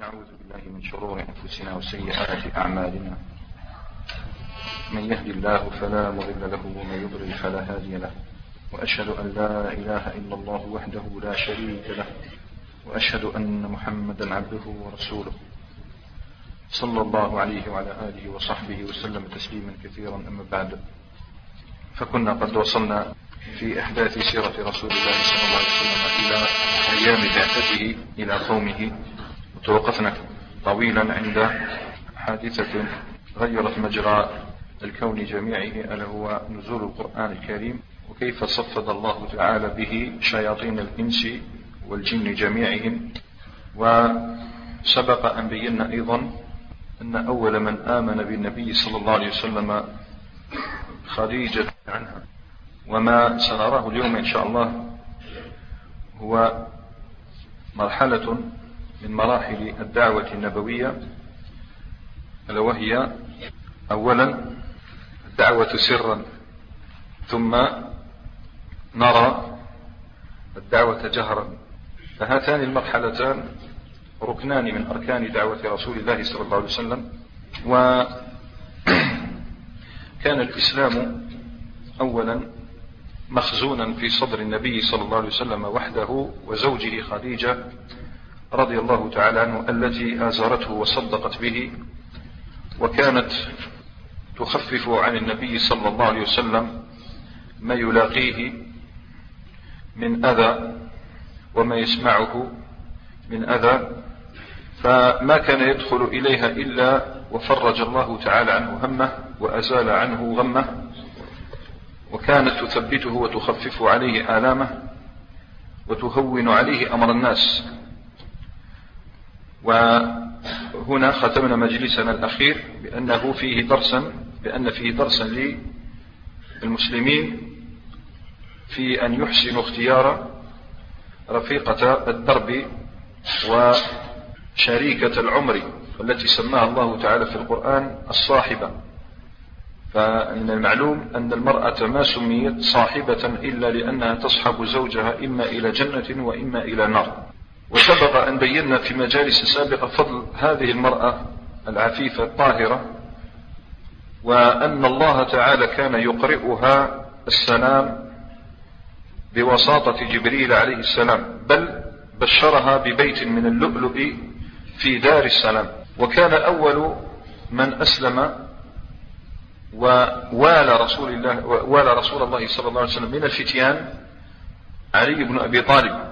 ونعوذ بالله من شرور أنفسنا وسيئات أعمالنا. من يهد الله فلا مضل له ومن يضلل فلا هادي له. وأشهد أن لا إله إلا الله وحده لا شريك له. وأشهد أن محمدا عبده ورسوله. صلى الله عليه وعلى آله وصحبه وسلم تسليما كثيرا. أما بعد فكنا قد وصلنا في أحداث سيرة رسول الله صلى الله عليه وسلم إلى أيام بعثته إلى قومه. وتوقفنا طويلا عند حادثة غيرت مجرى الكون جميعه ألا هو نزول القرآن الكريم؟ وكيف صفد الله تعالى به شياطين الإنس والجن جميعهم؟ وسبق أن بينا أيضا أن أول من آمن بالنبي صلى الله عليه وسلم خديجة عنها. وما سنراه اليوم إن شاء الله هو مرحلة من مراحل الدعوة النبوية ألا وهي أولا الدعوة سرا ثم نرى الدعوة جهرا. فهاتان المرحلتان ركنان من أركان دعوة رسول الله صلى الله عليه وسلم. وكان الإسلام أولا مخزونا في صدر النبي صلى الله عليه وسلم وحده وزوجه خديجة رضي الله تعالى عنه التي آزرته وصدقت به وكانت تخفف عن النبي صلى الله عليه وسلم ما يلاقيه من أذى وما يسمعه من أذى فما كان يدخل إليها إلا وفرج الله تعالى عنه همه وأزال عنه غمه وكانت تثبته وتخفف عليه آلامه وتهون عليه أمر الناس. وهنا ختمنا مجلسنا الأخير بأنه فيه درسا بأن فيه درسا للمسلمين في أن يحسنوا اختيار رفيقة الدرب وشريكة العمر التي سماها الله تعالى في القرآن الصاحبة. فمن المعلوم أن المرأة ما سميت صاحبة إلا لأنها تصحب زوجها إما إلى جنة وإما إلى نار. وسبق أن بينا في مجالس سابقة فضل هذه المرأة العفيفة الطاهرة وأن الله تعالى كان يقرئها السلام بوساطة جبريل عليه السلام بل بشرها ببيت من اللؤلؤ في دار السلام. وكان أول من أسلم ووالى رسول الله والى رسول الله صلى الله عليه وسلم من الفتيان علي بن أبي طالب.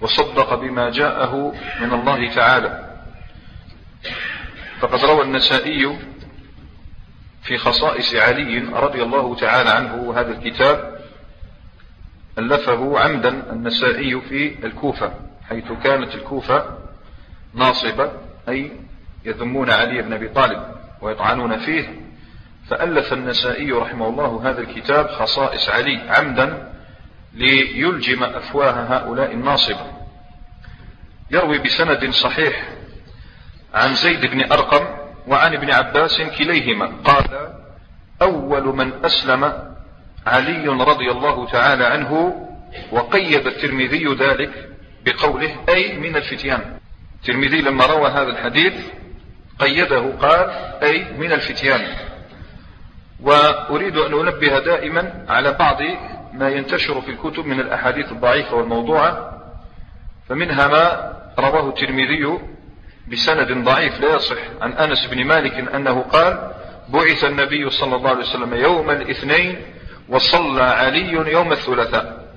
وصدق بما جاءه من الله تعالى. فقد روى النسائي في خصائص علي رضي الله تعالى عنه هذا الكتاب ألفه عمدا النسائي في الكوفة حيث كانت الكوفة ناصبة أي يذمون علي بن أبي طالب ويطعنون فيه. فألف النسائي رحمه الله هذا الكتاب خصائص علي عمدا ليلجم أفواه هؤلاء الناصبة يروي بسند صحيح عن زيد بن أرقم وعن ابن عباس كليهما. قال أول من أسلم علي رضي الله تعالى عنه وقيد الترمذي ذلك بقوله أي من الفتيان. الترمذي لما روى هذا الحديث قيده قال أي من الفتيان. وأريد أن أنبه دائما على بعض ما ينتشر في الكتب من الأحاديث الضعيفة والموضوعة فمنها ما رواه الترمذي بسند ضعيف لا يصح عن أنس بن مالك أنه قال بعث النبي صلى الله عليه وسلم يوم الاثنين وصلى علي يوم الثلاثاء.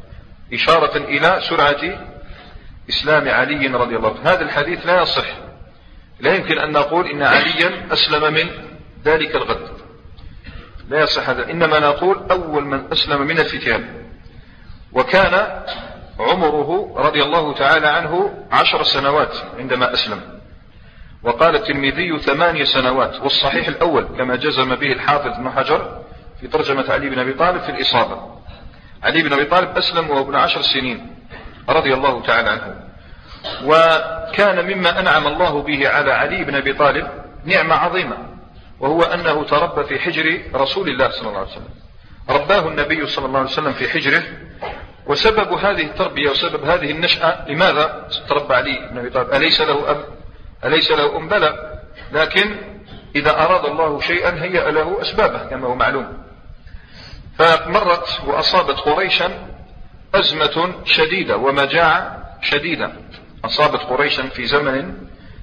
إشارة إلى سرعة إسلام علي رضي الله عنه. هذا الحديث لا يصح. لا يمكن أن نقول إن عليا أسلم من ذلك الغد. لا يصح هذا. إنما نقول أول من أسلم من الفتيان. وكان عمره رضي الله تعالى عنه عشر سنوات عندما أسلم. وقال الترمذي ثمانية سنوات والصحيح الأول كما جزم به الحافظ ابن حجر في ترجمة علي بن أبي طالب في الإصابة. علي بن أبي طالب أسلم وهو ابن عشر سنين رضي الله تعالى عنه. وكان مما أنعم الله به على علي بن أبي طالب نعمة عظيمة. وهو أنه تربى في حجر رسول الله صلى الله عليه وسلم. رباه النبي صلى الله عليه وسلم في حجره. وسبب هذه التربية وسبب هذه النشأة لماذا تربى علي بن أبي طالب؟ أليس له أب؟ أليس له أم؟ بلى. لكن إذا أراد الله شيئا هيأ له أسبابه كما هو معلوم. فمرت وأصابت قريشا أزمة شديدة ومجاعة شديدة. أصابت قريشا في زمن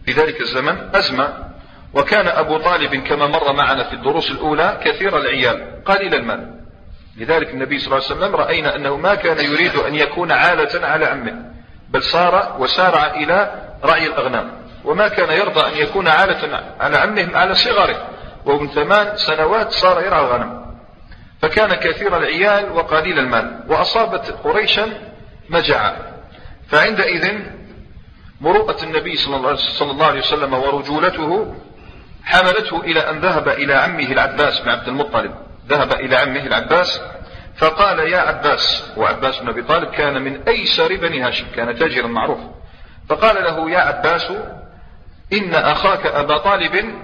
في ذلك الزمن أزمة وكان أبو طالب كما مر معنا في الدروس الأولى كثير العيال قليل المال. لذلك النبي صلى الله عليه وسلم رأينا أنه ما كان يريد أن يكون عالة على عمه بل صار وسارع إلى رعي الأغنام. وما كان يرضى أن يكون عالة على عمه على صغره ومن ثمان سنوات صار يرعى الغنم. فكان كثير العيال وقليل المال وأصابت قريشا مجاعة. فعندئذ مروءة النبي صلى الله عليه وسلم ورجولته حملته إلى أن ذهب إلى عمه العباس بن عبد المطلب. ذهب إلى عمه العباس فقال يا عباس. وعباس بن أبي طالب كان من أيسر بني هاشم كان تاجرا معروف. فقال له يا عباس إن أخاك أبا طالب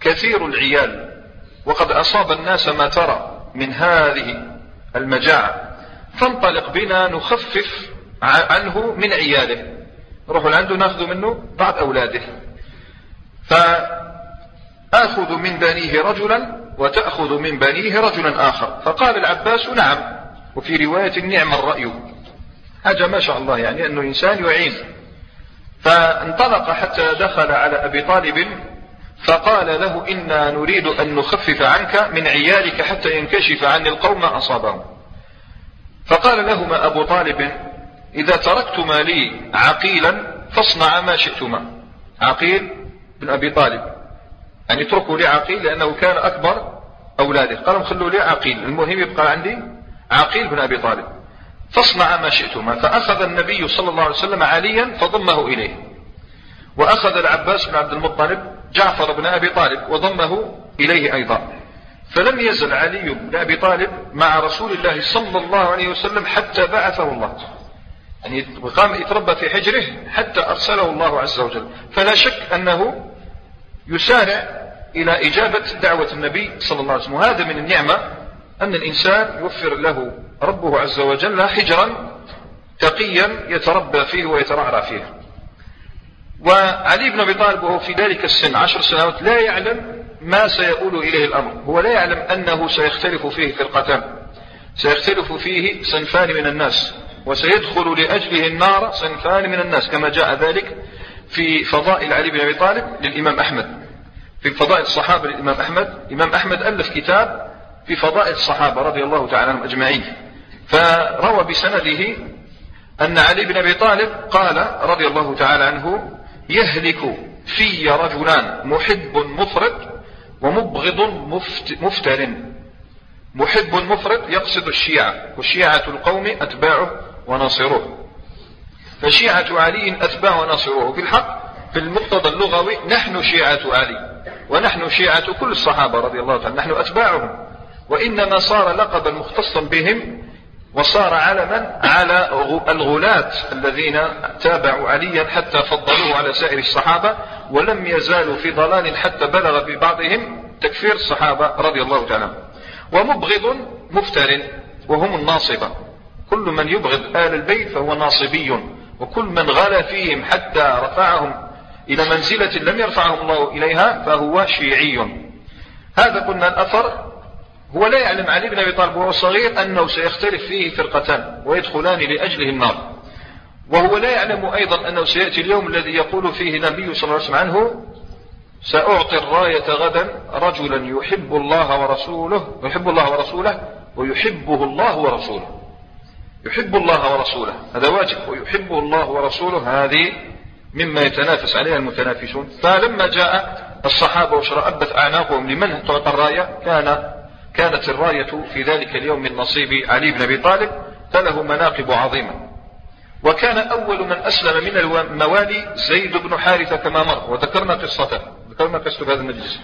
كثير العيال وقد أصاب الناس ما ترى من هذه المجاعة فانطلق بنا نخفف عنه من عياله. نروح عنده ناخذ منه بعض أولاده. فآخذ من بنيه رجلا وتأخذ من بنيه رجلا آخر. فقال العباس نعم وفي رواية نعم الرأي. حاجة ما شاء الله يعني أنه إنسان يعين. فانطلق حتى دخل على أبي طالب فقال له إنا نريد أن نخفف عنك من عيالك حتى ينكشف عن القوم أصابهم. فقال لهما أبو طالب إذا تركتما لي عقيلا فاصنع ما شئتما. عقيل بن أبي طالب. يعني اتركوا لي عقيل لأنه كان أكبر أولاده. قالوا خلوا لي عقيل. المهم يبقى عندي عقيل بن أبي طالب. فاصنع ما شئتما فأخذ النبي صلى الله عليه وسلم عليا فضمه إليه. وأخذ العباس بن عبد المطلب جعفر بن أبي طالب وضمه إليه أيضا. فلم يزل علي بن أبي طالب مع رسول الله صلى الله عليه وسلم حتى بعثه الله. يعني قام يتربى في حجره حتى أرسله الله عز وجل. فلا شك أنه يسارع إلى إجابة دعوة النبي صلى الله عليه وسلم. وهذا من النعمة أن الإنسان يوفر له ربه عز وجل حجرا تقيا يتربى فيه ويترعرع فيه. وعلي بن أبي طالب وهو في ذلك السن عشر سنوات لا يعلم ما سيؤول إليه الأمر. هو لا يعلم أنه سيختلف فيه فرقتان. سيختلف فيه صنفان من الناس وسيدخل لأجله النار صنفان من الناس كما جاء ذلك في فضائل علي بن أبي طالب للإمام أحمد. في فضائل الصحابة للإمام أحمد. الإمام أحمد ألف كتاب في فضائل الصحابة رضي الله تعالى عنهم أجمعين. فروى بسنده أن علي بن أبي طالب قال رضي الله تعالى عنه يهلك في رجلان محب مفرط ومبغض مفتر. محب مفرط يقصد الشيعة والشيعة القوم أتباعه وناصروه فشيعة علي أتباع وناصروه في الحق في المقتضى اللغوي نحن شيعة علي. ونحن شيعة كل الصحابة رضي الله تعالى نحن أتباعهم. وإنما صار لقبا مختصا بهم وصار علما على الغلاة الذين تابعوا عليا حتى فضلوه على سائر الصحابة ولم يزالوا في ضلال حتى بلغ ببعضهم تكفير الصحابة رضي الله تعالى ومبغض مفتر وهم الناصبة. كل من يبغض آل البيت فهو ناصبي. وكل من غلا فيهم حتى رفعهم إلى منزلة لم يرفعهم الله إليها فهو شيعي. هذا قلنا الأثر. هو لا يعلم علي بن أبي طالب وهو صغير أنه سيختلف فيه فرقتان ويدخلان لأجله النار. وهو لا يعلم أيضا أنه سيأتي اليوم الذي يقول فيه النبي صلى الله عليه وسلم عنه سأعطي الراية غدا رجلا يحب الله ورسوله يحب الله ورسوله ويحبه الله ورسوله. يحب الله ورسوله. هذا واجب. ويحبه الله ورسوله هذه مما يتنافس عليها المتنافسون. فلما جاء الصحابة وشرأبت أعناقهم لمن تعطى الراية كان كانت الراية في ذلك اليوم من نصيب علي بن أبي طالب فله مناقب عظيمة. وكان أول من أسلم من الموالي زيد بن حارثة كما مر. وذكرنا قصته. ذكرنا قصة هذا المجلس.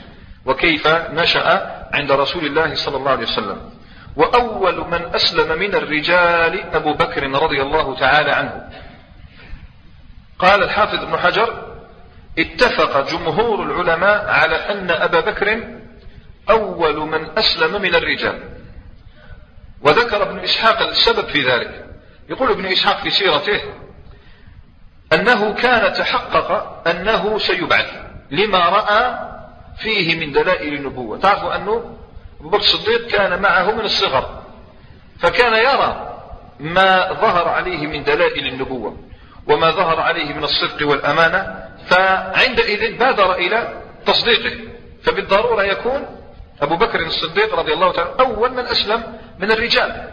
وكيف نشأ عند رسول الله صلى الله عليه وسلم. وأول من أسلم من الرجال أبو بكر رضي الله تعالى عنه. قال الحافظ ابن حجر اتفق جمهور العلماء على أن أبا بكر أول من أسلم من الرجال. وذكر ابن إسحاق السبب في ذلك. يقول ابن إسحاق في سيرته أنه كان تحقق أنه سيبعث لما رأى فيه من دلائل النبوة. تعرفوا أنه بكر الصديق كان معه من الصغر فكان يرى ما ظهر عليه من دلائل النبوة وما ظهر عليه من الصدق والأمانة فعندئذ بادر إلى تصديقه. فبالضرورة يكون أبو بكر الصديق رضي الله تعالى أول من أسلم من الرجال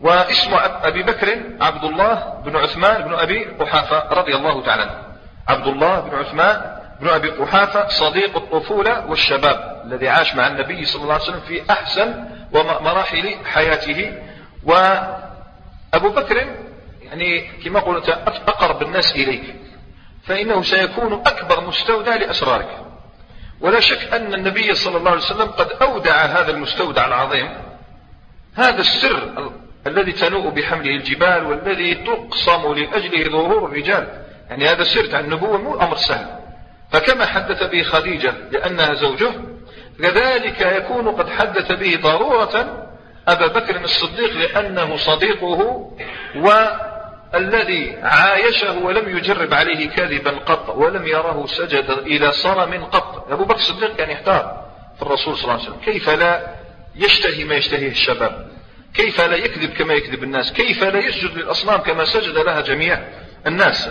واسم أبي بكر عبد الله بن عثمان بن أبي قحافة رضي الله تعالى عبد الله بن عثمان بن أبي قحافة صديق الطفولة والشباب الذي عاش مع النبي صلى الله عليه وسلم في أحسن ومراحل حياته. وأبو بكر يعني كما قلت أقرب الناس إليك فإنه سيكون أكبر مستودع لأسرارك. ولا شك أن النبي صلى الله عليه وسلم قد أودع هذا المستودع العظيم. هذا السر الذي تنوء بحمله الجبال والذي تقصم لأجله ظهور الرجال. يعني هذا السر عن النبوة مو أمر سهل. فكما حدث به خديجة لأنها زوجه كذلك يكون قد حدث به ضرورة أبا بكر الصديق لأنه صديقه والذي عايشه ولم يجرب عليه كذبا قط ولم يره سجد إلى صنم قط. أبو بكر الصديق كان يحتار في الرسول صلى الله عليه وسلم. كيف لا يشتهي ما يشتهيه الشباب؟ كيف لا يكذب كما يكذب الناس؟ كيف لا يسجد للأصنام كما سجد لها جميع الناس؟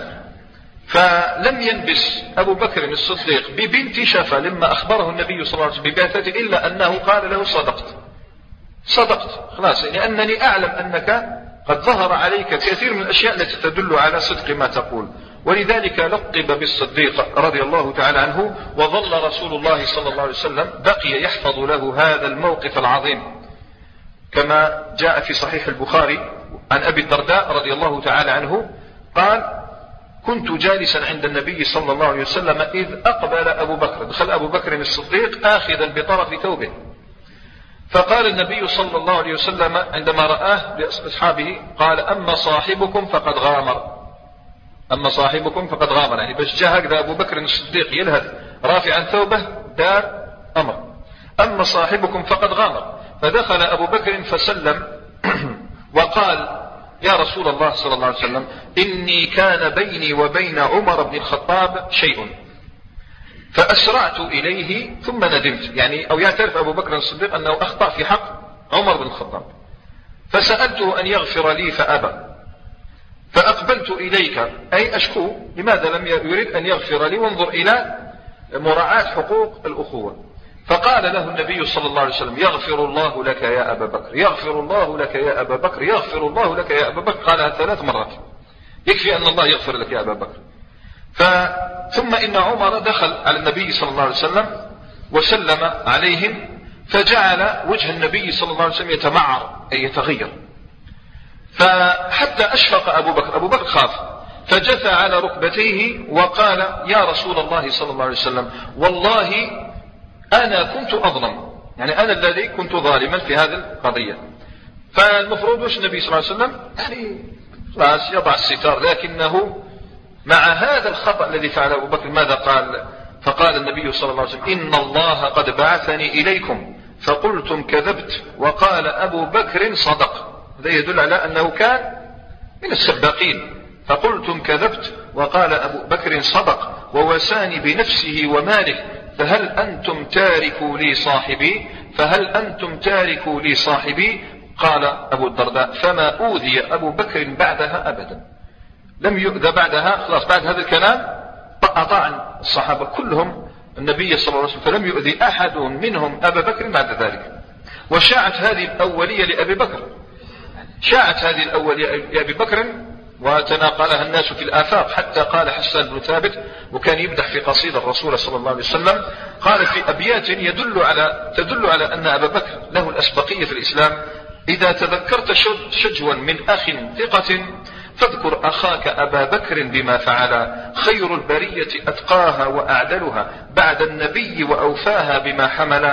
فلم ينبس أبو بكر الصديق ببنت شفا لما أخبره النبي صلى الله عليه وسلم ببعثته إلا أنه قال له صدقت. صدقت. خلاص لأنني يعني أعلم أنك قد ظهر عليك كثير من الأشياء التي تدل على صدق ما تقول. ولذلك لقب بالصديق رضي الله تعالى عنه وظل رسول الله صلى الله عليه وسلم بقي يحفظ له هذا الموقف العظيم. كما جاء في صحيح البخاري عن أبي الدرداء رضي الله تعالى عنه قال كنت جالسا عند النبي صلى الله عليه وسلم إذ أقبل أبو بكر. دخل أبو بكر الصديق آخذا بطرف ثوبه. فقال النبي صلى الله عليه وسلم عندما رآه لأصحابه قال أما صاحبكم فقد غامر. أما صاحبكم فقد غامر. يعني باش جاء هكذا أبو بكر الصديق يلهث. رافعا ثوبه دار أمر. أما صاحبكم فقد غامر. فدخل أبو بكر فسلم وقال يا رسول الله صلى الله عليه وسلم إني كان بيني وبين عمر بن الخطاب شيء. فأسرعت إليه ثم ندمت. يعني أو يعترف أبو بكر الصديق أنه أخطأ في حق عمر بن الخطاب. فسألته أن يغفر لي فأبى. فأقبلت إليك. أي أشكو لماذا لم يريد أن يغفر لي؟ وانظر إلى مراعاة حقوق الأخوة. فقال له النبي صلى الله عليه وسلم يغفر الله لك يا أبا بكر يغفر الله لك يا أبا بكر يغفر الله لك يا أبا بكر. قالها ثلاث مرات. يكفي أن الله يغفر لك يا أبا بكر. ثم إن عمر دخل على النبي صلى الله عليه وسلم وسلم عليهم فجعل وجه النبي صلى الله عليه وسلم يتمعر أي يتغير. فحتى أشفق أبو بكر أبو بكر خاف. فجثى على ركبتيه وقال يا رسول الله صلى الله عليه وسلم والله أنا كنت أظلم. يعني أنا الذي كنت ظالما في هذه القضية. فالمفروض وش النبي صلى الله عليه وسلم؟ يعني خلاص يضع الستار. لكنه مع هذا الخطأ الذي فعله أبو بكر ماذا قال؟ فقال النبي صلى الله عليه وسلم إن الله قد بعثني إليكم فقلتم كذبت وقال أبو بكر صدق. هذا يدل على أنه كان من السباقين. فقلتم كذبت وقال أبو بكر صدق. ووساني بنفسه وماله. فهل أنتم تاركوا لي صاحبي؟ فهل أنتم تاركوا لي صاحبي؟ قال أبو الدرداء فما أوذي أبو بكر بعدها أبدا. لم يؤذى بعدها خلاص بعد هذا الكلام أطاع الصحابة كلهم النبي صلى الله عليه وسلم فلم يؤذي أحد منهم أبا بكر بعد ذلك. وشاعت هذه الأولية لأبي بكر. شاعت هذه الأولية لأبي بكر وتناقلها الناس في الآفاق. حتى قال حسان بن ثابت وكان يمدح في قصيدة الرسول صلى الله عليه وسلم قال في أبيات يدل على تدل على أن أبا بكر له الأسبقية في الإسلام. إذا تذكرت شجوا من أخ ثقة فاذكر أخاك أبا بكر بما فعل خير البرية أتقاها وأعدلها بعد النبي وأوفاها بما حمل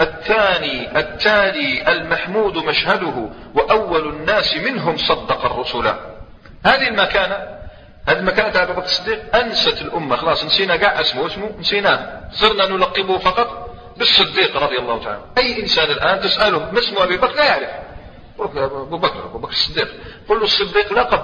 الثاني التالي المحمود مشهده وأول الناس منهم صدق الرسل. هذه المكانة هذه المكانة أبا بكر الصديق أنست الأمة خلاص نسينا قاع اسمه اسمه نسيناه. صرنا نلقبه فقط بالصديق رضي الله تعالى. أي إنسان الآن تسأله ما اسمه أبي بكر؟ لا يعرف. أبو بكر أبو بكر الصديق. قل له الصديق لقب.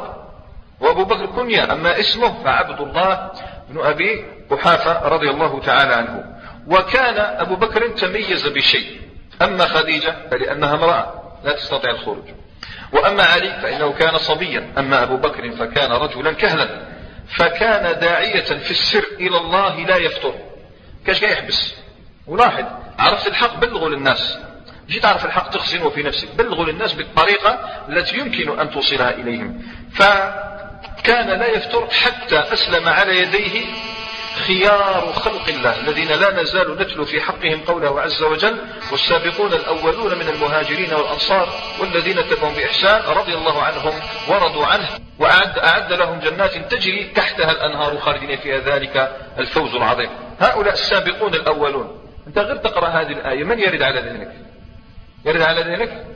وأبو بكر كنية أما اسمه فعبد الله بن أبي قحافة رضي الله تعالى عنه. وكان أبو بكر تميز بشيء. أما خديجة فلأنها امرأة لا تستطيع الخروج. وأما علي فإنه كان صبيا أما أبو بكر فكان رجلا كهلا فكان داعية في السر إلى الله لا يفتر كاش يحبس؟ ولاحظ عرفت الحق؟ بلغوا للناس. جيت تعرف الحق تخزنه في نفسك. بلغوا للناس بالطريقة التي يمكن أن توصلها إليهم. فكان لا يفتر حتى أسلم على يديه خيار خلق الله الذين لا نزال نتلو في حقهم قوله عز وجل والسابقون الأولون من المهاجرين والأنصار والذين تبعهم بإحسان رضي الله عنهم ورضوا عنه وأعد أعد لهم جنات تجري تحتها الأنهار خالدين فيها ذلك الفوز العظيم. هؤلاء السابقون الأولون. أنت غير تقرأ هذه الآية. من يرد على ذهنك؟ يرد على ذهنك؟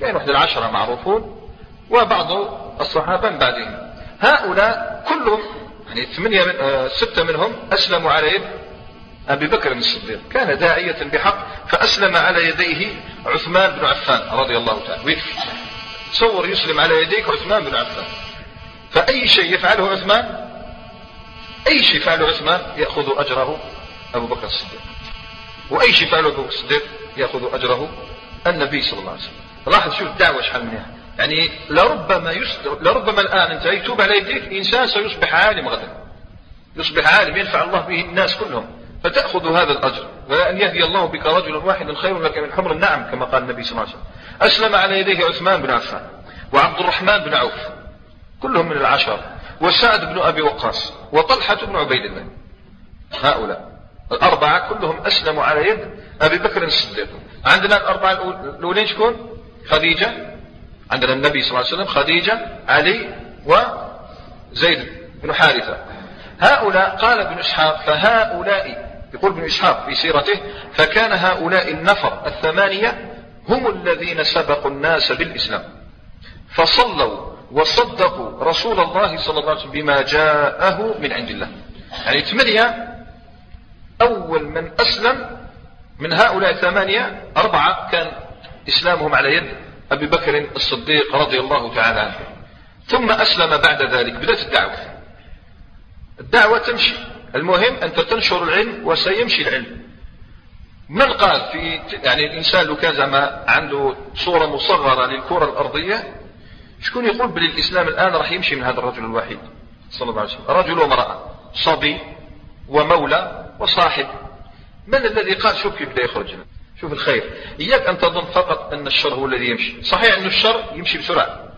كان واحد العشرة معروفون وبعض الصحابة من بعدهم. هؤلاء كلهم يعني ثمانية من آه ستة منهم أسلموا على يد أبي بكر الصديق. كان داعية بحق فأسلم على يديه عثمان بن عفان رضي الله تعالى. ويكفي تصور يسلم على يديك عثمان بن عفان. فأي شيء يفعله عثمان؟ أي شيء فعله عثمان؟ يأخذ أجره أبو بكر الصديق. وأي شيء فعله أبو بكر الصديق؟ يأخذ أجره النبي صلى الله عليه وسلم. لاحظ شوف الدعوة شحال منها يعني لربما يسر لربما الآن أنت يتوب على يديك إنسان سيصبح عالم غدا. يصبح عالم ينفع الله به الناس كلهم. فتأخذ هذا الأجر. وأن يهدي الله بك رجلا واحدا خير لك من حمر. النعم كما قال النبي صلى الله عليه وسلم. أسلم على يديه عثمان بن عفان وعبد الرحمن بن عوف. كلهم من العشر. وسعد بن أبي وقاص وطلحة بن عبيد الله. هؤلاء. الأربعة كلهم أسلموا على يد أبي بكر الصديق. عندنا الأربعة الأولين شكون؟ خديجة عندنا النبي صلى الله عليه وسلم خديجة علي وزيد بن حارثة. هؤلاء قال ابن إسحاق فهؤلاء يقول ابن إسحاق في سيرته فكان هؤلاء النفر الثمانية هم الذين سبقوا الناس بالإسلام. فصلوا وصدقوا رسول الله صلى الله عليه وسلم بما جاءه من عند الله. يعني ثمانية أول من أسلم من هؤلاء الثمانية أربعة كان إسلامهم على يد أبي بكر الصديق رضي الله تعالى عنه. ثم أسلم بعد ذلك بدأت الدعوة. الدعوة تمشي. المهم أنت تنشر العلم وسيمشي العلم. من قال في يعني الإنسان لو كان زعما عنده صورة مصغرة للكرة الأرضية. شكون يقول بلي الإسلام الآن راح يمشي من هذا الرجل الوحيد؟ صلى الله عليه وسلم. رجل وامرأة صبي ومولى وصاحب. من الذي قال شوف كيف بدا يخرج شوف الخير. إياك أن تظن فقط أن الشر هو الذي يمشي. صحيح أن الشر يمشي بسرعة.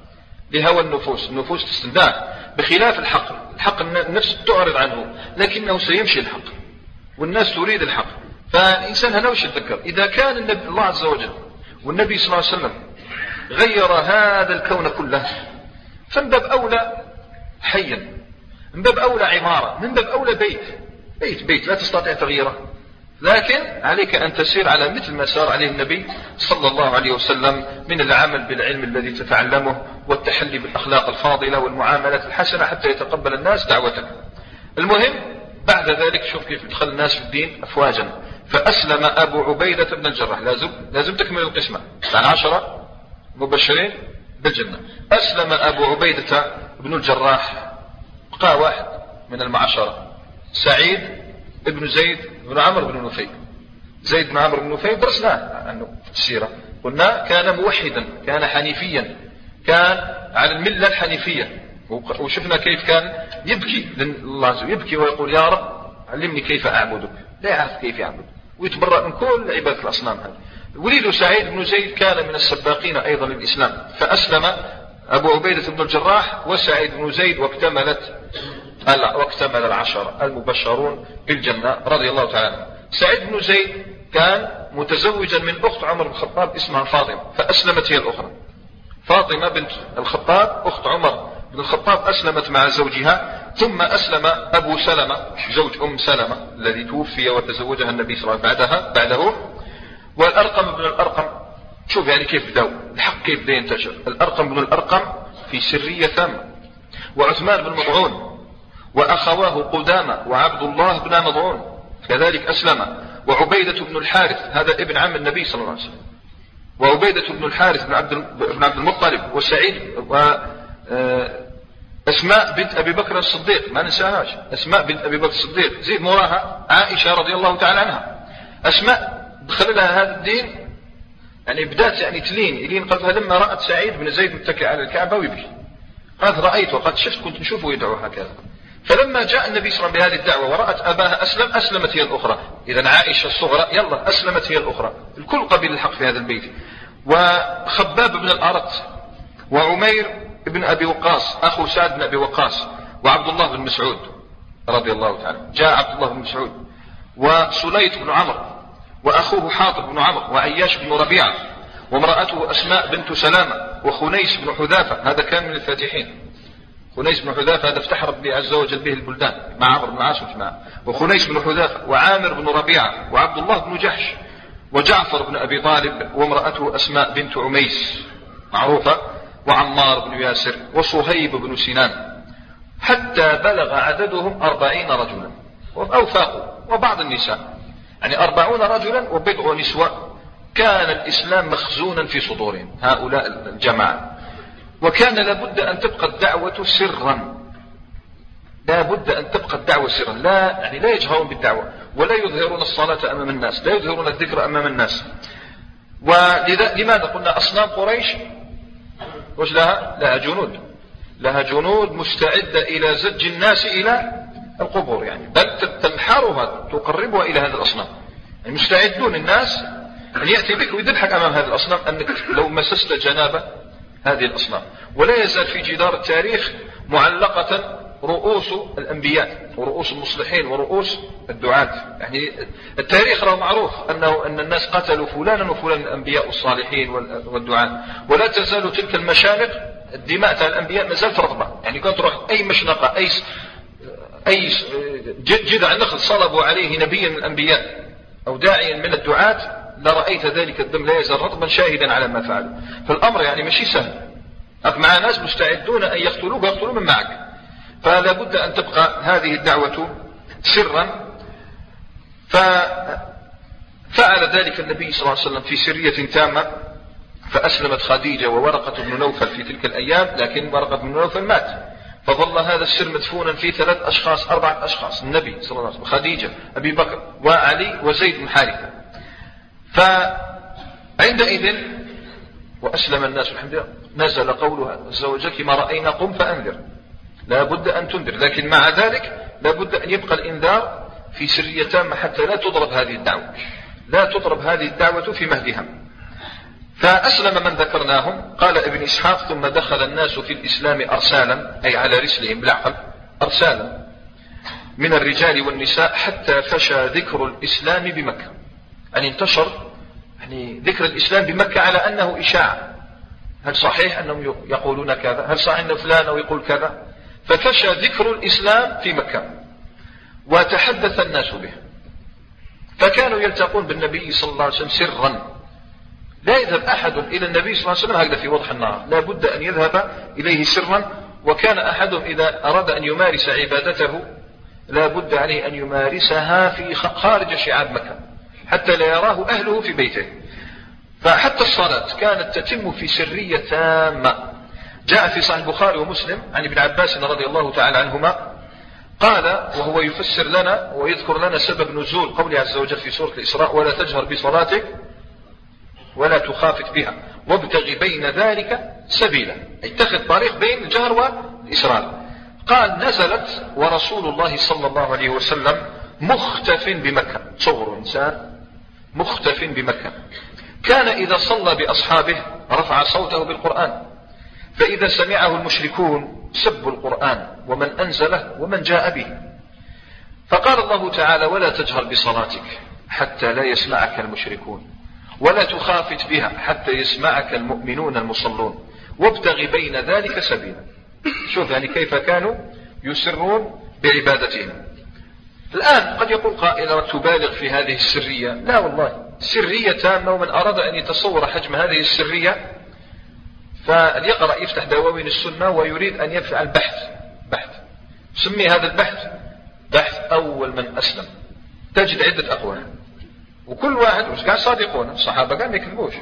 لهوى النفوس. النفوس تستندع بخلاف الحق. الحق النفس تعرض عنه. لكنه سيمشي الحق. والناس تريد الحق. فالإنسان هنا وش يتذكر؟ إذا كان النبي الله عز وجل والنبي صلى الله عليه وسلم غير هذا الكون كله فمن باب أولى حيا. من باب أولى عمارة. من باب أولى بيت. بيت بيت. لا تستطيع تغييره. لكن عليك أن تسير على مثل ما سار عليه النبي صلى الله عليه وسلم من العمل بالعلم الذي تتعلمه والتحلي بالأخلاق الفاضلة والمعاملات الحسنة حتى يتقبل الناس دعوتك المهم بعد ذلك شوف كيف دخل الناس في الدين أفواجا. فأسلم أبو عبيدة بن الجراح. لازم لازم تكمل القسمة. عن عشرة مبشرين بالجنة. أسلم أبو عبيدة بن الجراح. بقى واحد من المعشرة سعيد ابن زيد بن عمرو بن نفيل. زيد بن عمرو بن نفيل درسناه عنه في السيرة. قلنا كان موحدا كان حنيفيا كان على الملة الحنيفية. وشفنا كيف كان يبكي لله عز وجل يبكي ويقول يا رب علمني كيف أعبدك. لا يعرف كيف يعبد. ويتبرأ من كل عبادة الأصنام هذه. وليد سعيد بن زيد كان من السباقين أيضا للإسلام. فأسلم أبو عبيدة بن الجراح وسعيد بن زيد واكتملت واكتمل العشرة المبشرون بالجنة رضي الله تعالى. عنه سعيد بن زيد كان متزوجا من أخت عمر بن الخطاب اسمها فاطمة فأسلمت هي الأخرى. فاطمة بنت الخطاب أخت عمر بن الخطاب أسلمت مع زوجها ثم أسلم أبو سلمة زوج أم سلمة الذي توفي وتزوجها النبي صلى الله عليه وسلم بعدها بعده. والأرقم بن الأرقم شوف يعني كيف بدأوا. الحق كيف بدأ ينتشر. الأرقم بن الأرقم في سرية تامة وعثمان بن مضعون وأخواه قدامة وعبد الله بن مضعون كذلك أسلم. وعبيدة بن الحارث هذا ابن عم النبي صلى الله عليه وسلم. وعبيدة بن الحارث بن عبد بن عبد المطلب وسعيد و أسماء بنت أبي بكر الصديق ما ننساهاش. أسماء بنت أبي بكر الصديق زيد موراها عائشة رضي الله تعالى عنها. أسماء دخل لها هذا الدين يعني بدات يعني تلين إلين قالت لما رأت سعيد بن زيد متكئ على الكعبة ويبكي. قالت رأيت وقد شفت كنت نشوفه يدعو هكذا. فلما جاء النبي صلى الله عليه وسلم بهذه الدعوة ورأت أباها أسلم أسلمت هي الأخرى. إذا عائشة الصغرى يلا أسلمت هي الأخرى. الكل قبل الحق في هذا البيت. وخباب بن الأرت وعمير بن أبي وقاص أخو سعد بن أبي وقاص وعبد الله بن مسعود رضي الله تعالى. جاء عبد الله بن مسعود. وسليت بن عمرو وأخوه حاطب بن عمرو وعياش بن ربيعة وامرأته أسماء بنت سلامة وخنيس بن حذافة. هذا كان من الفاتحين. خنيس بن حذافة هذا افتح ربي عز وجل به البلدان مع عمرو بن العاص معه وخنيس بن حذافة وعامر بن ربيعة وعبد الله بن جحش وجعفر بن أبي طالب وامرأته أسماء بنت عميس معروفة وعمار بن ياسر وصهيب بن سنان حتى بلغ عددهم أربعين رجلا. أو فاقوا وبعض النساء. يعني أربعون رجلا وبضع نسوة. كان الإسلام مخزونا في صدورهم هؤلاء الجماعة. وكان لابد أن تبقى الدعوة سرا. لا بد أن تبقى الدعوة سرا. لا يعني لا يجهرون بالدعوة ولا يظهرون الصلاة أمام الناس لا يظهرون الذكر أمام الناس. ولماذا قلنا أصنام قريش؟ وش لها؟ لها جنود. لها جنود مستعدة إلى زج الناس إلى القبور يعني. بل تنحرها تقربها إلى هذه الأصنام. يعني مستعدون الناس أن يأتي بك ويذبحك أمام هذه الأصنام أنك لو مسست جنابة هذه الأصنام ولا يزال في جدار التاريخ معلقة رؤوس الأنبياء ورؤوس المصلحين ورؤوس الدعاة. يعني التاريخ راه معروف أنه أن الناس قتلوا فلانا وفلان الأنبياء والصالحين والدعاة. ولا تزال تلك المشانق الدماء تاع الأنبياء ما زالت رطبة يعني كنت تروح أي مشنقة أي أي جذع نخل صلبوا عليه نبيا من الأنبياء أو داعيا من الدعاة لرأيت ذلك الدم لا يزال رطبا شاهدا على ما فعلوا. فالأمر يعني ماشي سهل. مع ناس مستعدون أن يقتلوك ويقتلوا من معك. فلا بد أن تبقى هذه الدعوة سرا. ففعل ذلك النبي صلى الله عليه وسلم في سرية تامة. فأسلمت خديجة وورقة بن نوفل في تلك الأيام لكن ورقة بن نوفل مات. فظل هذا السر مدفونا في ثلاث أشخاص أربعة أشخاص. النبي صلى الله عليه وسلم خديجة أبي بكر وعلي وزيد بن حارثة. فعندئذ وأسلم الناس الحمد لله نزل قولها عز وجل كما رأينا قم فأنذر. لا بد أن تنذر لكن مع ذلك لا بد أن يبقى الإنذار في سرية تامة حتى لا تضرب هذه الدعوة. لا تضرب هذه الدعوة في مهدها. فأسلم من ذكرناهم قال ابن إسحاق ثم دخل الناس في الإسلام أرسالا أي على رسلهم بالعقل أرسالا من الرجال والنساء حتى فشى ذكر الإسلام بمكة. أن انتشر يعني ذكر الإسلام بمكة على أنه إشاعة هل صحيح أنهم يقولون كذا؟ هل صحيح أن فلان يقول كذا؟ ففشى ذكر الإسلام في مكة. وتحدث الناس به. فكانوا يلتقون بالنبي صلى الله عليه وسلم سرا. لا يذهب أحد إلى النبي صلى الله عليه وسلم هكذا في وضح النهار لا بد أن يذهب إليه سرا. وكان أحدهم إذا أراد أن يمارس عبادته لا بد عليه أن يمارسها في خارج شعاب مكة. حتى لا يراه أهله في بيته. فحتى الصلاة كانت تتم في سرية تامة. جاء في صحيح البخاري ومسلم عن ابن عباس رضي الله تعالى عنهما. قال وهو يفسر لنا ويذكر لنا سبب نزول قوله عز وجل في سورة الإسراء ولا تجهر بصلاتك ولا تخافت بها وابتغ بين ذلك سبيلا. اتخذ طريق بين الجهر والإسرار. قال نزلت ورسول الله صلى الله عليه وسلم مختف بمكة. صغر إنسان. مختف بمكة. كان إذا صلى بأصحابه رفع صوته بالقرآن. فإذا سمعه المشركون سبوا القرآن ومن أنزله ومن جاء به. فقال الله تعالى ولا تجهر بصلاتك حتى لا يسمعك المشركون ولا تخافت بها حتى يسمعك المؤمنون المصلون وابتغ بين ذلك سبيلا. شوف يعني كيف كانوا يسرون بعبادتهم. الآن قد يقول قائل تبالغ في هذه السرية؟ لا والله. سرية تامة ومن أراد أن يتصور حجم هذه السرية فليقرأ يفتح دواوين السنة ويريد أن يفعل بحث بحث. سمي هذا البحث بحث أول من أسلم. تجد عدة أقوال. وكل واحد وش قاعد صادقون الصحابة قاعد ما يكذبوش.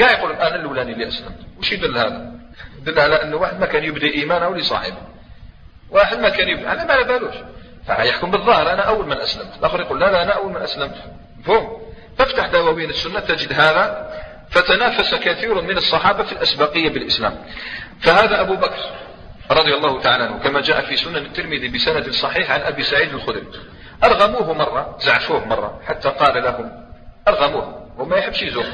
قاعد يقول أنا الأولاني اللي أسلمت وش يدل هذا؟ يدل على أنه واحد ما كان يبدأ إيمانه لصاحبه. واحد ما كان يبني أنا ما على بالوش. فيحكم بالظاهر؟ أنا أول من أسلمت الآخر يقول لا لا أنا أول من أسلمت مفهوم؟ تفتح دواوين السنة تجد هذا فتنافس كثير من الصحابة في الأسبقية بالإسلام. فهذا أبو بكر رضي الله تعالى عنه كما جاء في سنن الترمذي بسند صحيح عن أبي سعيد الخدري. أرغموه مرة زعفوه مرة حتى قال لهم أرغموه. وما يحبش يزور.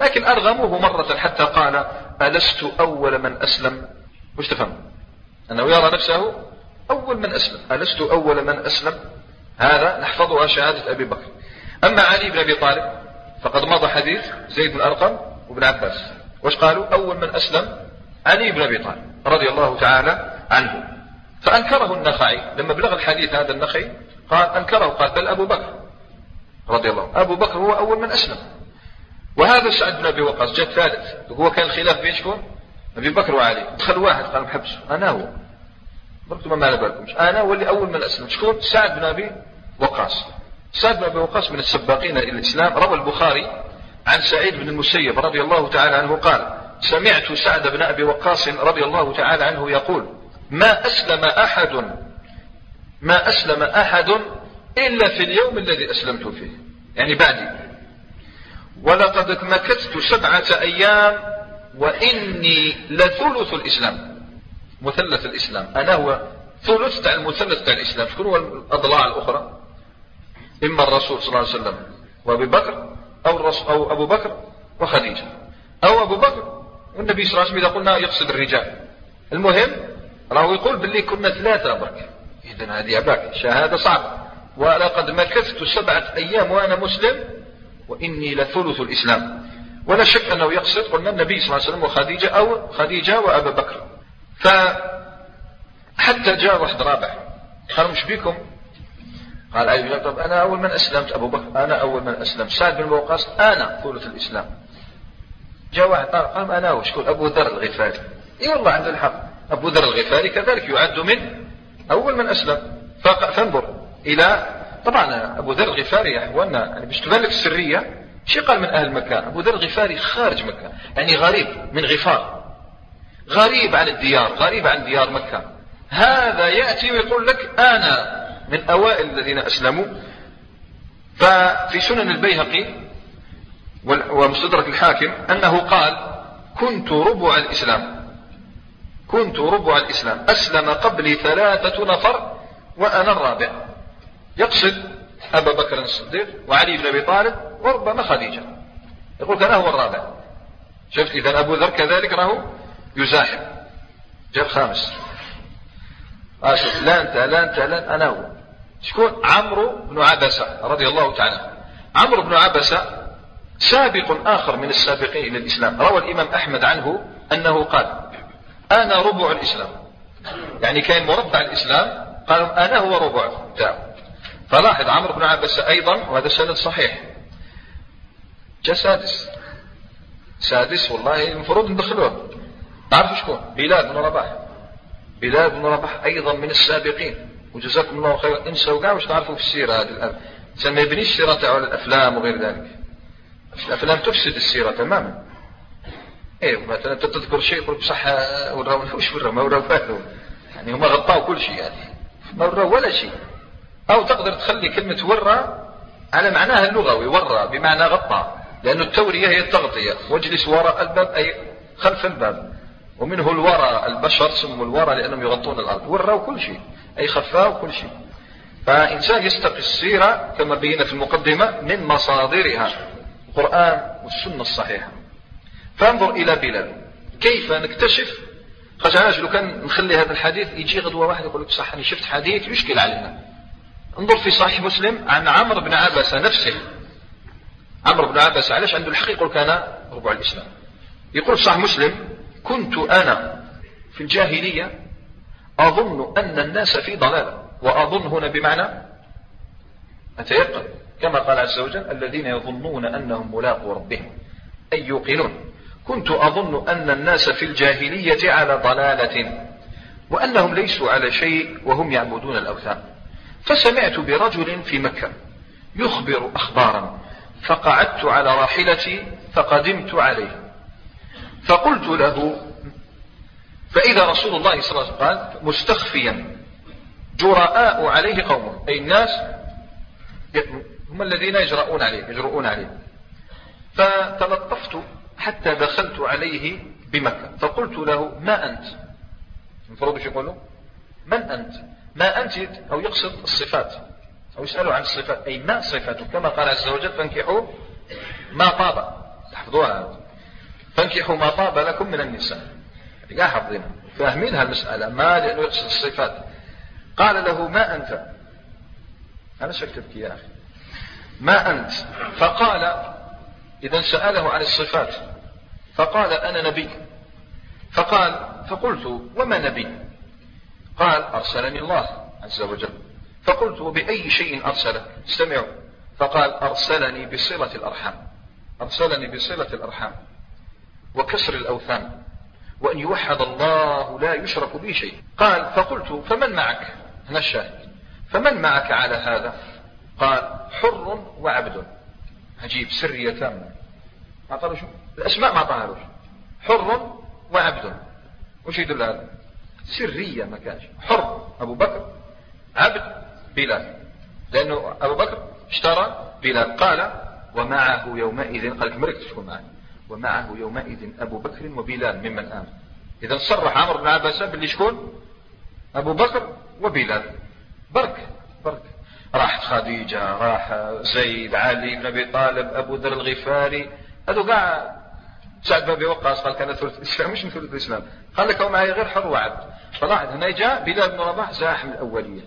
لكن أرغموه مرة حتى قال ألست أول من أسلم؟ وش تفهم؟ أنه يرى نفسه أول من أسلم. ألست أول من أسلم؟ هذا نحفظها شهادة أبي بكر. أما علي بن أبي طالب فقد مضى حديث زيد بن أرقم وابن عباس. وش قالوا؟ أول من أسلم علي بن أبي طالب رضي الله تعالى عنه. فأنكره النخعي. لما بلغ الحديث هذا النخعي قال أنكره قال بل أبو بكر رضي الله عنه. أبو بكر هو أول من أسلم. وهذا سعد بن أبي وقاص جاء ثالث. هو كان الخلاف بين شكون أبي بكر وعلي. دخل واحد قال محبس أنا هو. قلت ما على بالكمش أنا هو اللي أول من أسلم. شكون؟ سعد بن أبي وقاص. سعد بن أبي وقاص من السباقين إلى الإسلام. روى البخاري عن سعيد بن المسيب رضي الله تعالى عنه قال سمعت سعد بن أبي وقاص رضي الله تعالى عنه يقول ما أسلم أحد ما أسلم أحد إلا في اليوم الذي أسلمت فيه. يعني بعدي. ولقد مكثت سبعة أيام وإني لثلث الإسلام. مثلث الإسلام. أنا هو ثلث تاع المثلث تاع الإسلام. شكون هو الأضلاع الأخرى؟ إما الرسول صلى الله عليه وسلم وأبي بكر أو, الرسول أو أبو بكر وخديجة. أو أبو بكر والنبي صلى الله عليه وسلم إذا قلنا يقصد الرجال. المهم راهو يقول باللي كنا ثلاثة برك. إذا هذه أباك شهادة صعبة. ولقد مكثت سبعة أيام وأنا مسلم وإني لثلث الإسلام. ولا شك أنه يقصد قلنا النبي صلى الله عليه وسلم وخديجة أو خديجة وأبا بكر. فحتى جاء واحد رابع. قال مش بيكم؟ قال أيوة. طب أنا أول من أسلمت. أبو بكر أنا أول من أسلمت. سعد بن وقاص أنا. ثلث الإسلام. جاء واحد قال قال أنا. وشكون أبو ذر الغفاري. إي والله عنده الحق. أبو ذر الغفاري كذلك يعد من أول من أسلم. فانظر إلى طبعا أبو ذر الغفاري إخواننا يعني باش تبان لك السرية شي قال من أهل مكة أبو ذر الغفاري خارج مكة يعني غريب من غفار. غريب عن الديار غريب عن ديار مكة. هذا يأتي ويقول لك أنا من أوائل الذين أسلموا. ففي سنن البيهقي ومستدرك الحاكم أنه قال كنت ربع الإسلام كنت ربع الإسلام. أسلم قبلي ثلاثة نفر وأنا الرابع. يقصد أبا بكر الصديق وعلي بن أبي طالب وربما خديجة. يقول كان هو الرابع. شفت إذا أبو ذر كذلك راهو يزاحم. جاء الخامس آه لا أنت لا أنت لا أنا هو. شكون؟ عمرو بن عبسة رضي الله تعالى عمرو بن عبسة سابق آخر من السابقين إلى الإسلام. روى الإمام أحمد عنه أنه قال أنا ربع الإسلام. يعني كان مربع الإسلام قال أنا هو ربع. تاعه فلاحظ عمرو بن عبسة أيضا وهذا سند صحيح. جاء سادس. سادس والله المفروض ندخلوه. تعرفوا شكون بلال بن رباح. بلال بن رباح أيضا من السابقين. وجزاكم الله خيرا. انسوا كاع واش تعرفوا في السيرة هذه الآن؟ ما يبنيش السيرة تاعو على الأفلام وغير ذلك. الأفلام تفسد السيرة تماما. إيه مثلا تذكر شيء يقول بصح وراو وش وراو ما وراو فاتوا يعني هما غطاوا كل شيء يعني. ما وراو ولا شيء. أو تقدر تخلي كلمة ورى على معناها اللغوي ورى بمعنى غطى لأن التورية هي التغطية. واجلس وراء الباب أي خلف الباب. ومنه الورى البشر سموا الورى لأنهم يغطون الأرض. وراوا كل شيء أي خفاوا كل شيء. فإنسان يستقي السيرة كما بينا في المقدمة من مصادرها القرآن والسنة الصحيحة. فانظر إلى بلال كيف نكتشف؟ خاطر لو كان نخلي هذا الحديث يجي غدوة واحد يقول لك صح أنا شفت حديث يشكل علينا. انظر في صحيح مسلم عن عمرو بن عبسة نفسه. عمرو بن عبسة علاش؟ عنده الحق يقول كان ربع الإسلام. يقول صحيح مسلم كنت أنا في الجاهلية أظن أن الناس في ضلالة وأظن هنا بمعنى أتيقن كما قال عز وجل الذين يظنون أنهم ملاقوا ربهم أي يوقنون. كنت أظن أن الناس في الجاهلية على ضلالة وأنهم ليسوا على شيء وهم يعبدون الأوثان. فسمعت برجل في مكة يخبر أخبارا فقعدت على راحلتي فقدمت عليه. فقلت له فإذا رسول الله صلى الله عليه وسلم قال مستخفيا جراء عليه قومه أي الناس هم الذين يجرؤون عليه يجرؤون عليه. فتلطفت حتى دخلت عليه بمكة. فقلت له ما أنت؟ المفروض إيش يقولوا من أنت؟ ما أنت؟ أو يقصد الصفات أو يسألوا عن الصفات. أي ما صفاتك؟ كما قال عز وجل فانكحوا ما طاب. تحفظوها. فانكحوا ما طاب لكم من النساء. يا حافظينها فاهمين هالمسألة. ما لأنه يقصد الصفات. قال له ما أنت؟ أنا شكتبك يا أخي. ما أنت؟ فقال إذا سأله عن الصفات. فقال أنا نبي. فقال فقلت وما نبي؟ قال أرسلني الله عز وجل. فقلت وبأي شيء أرسلك استمعوا فقال أرسلني بصلة الأرحام. أرسلني بصلة الأرحام. وكسر الأوثان وأن يوحد الله لا يشرك به شيء. قال فقلت فمن معك؟ هنا الشاهد. فمن معك على هذا؟ قال حر وعبد. عجيب سرية. تامة ما شو؟ الأسماء ما أعطاها حر وعبد. وش يدل هذا سرية ما كانش حر أبو بكر عبد بلال. لأنه أبو بكر اشترى بلال. قال ومعه يومئذ قال لك تشكون معه ومعه يومئذ أبو بكر وبلال ممن آمن. إذا صرح عمرو بن عباس باللي شكون أبو بكر وبلال. برك برك راحت خديجة راح زيد علي بن أبي طالب أبو ذر الغفاري. هذو قاع سعد بن أبي وقاص قال كان ثلث الإسلام مش من ثلث الإسلام. قال لك معي غير حر وعبد. فلاحظ هنا جاء بلال بن رباح زاحم الأولية.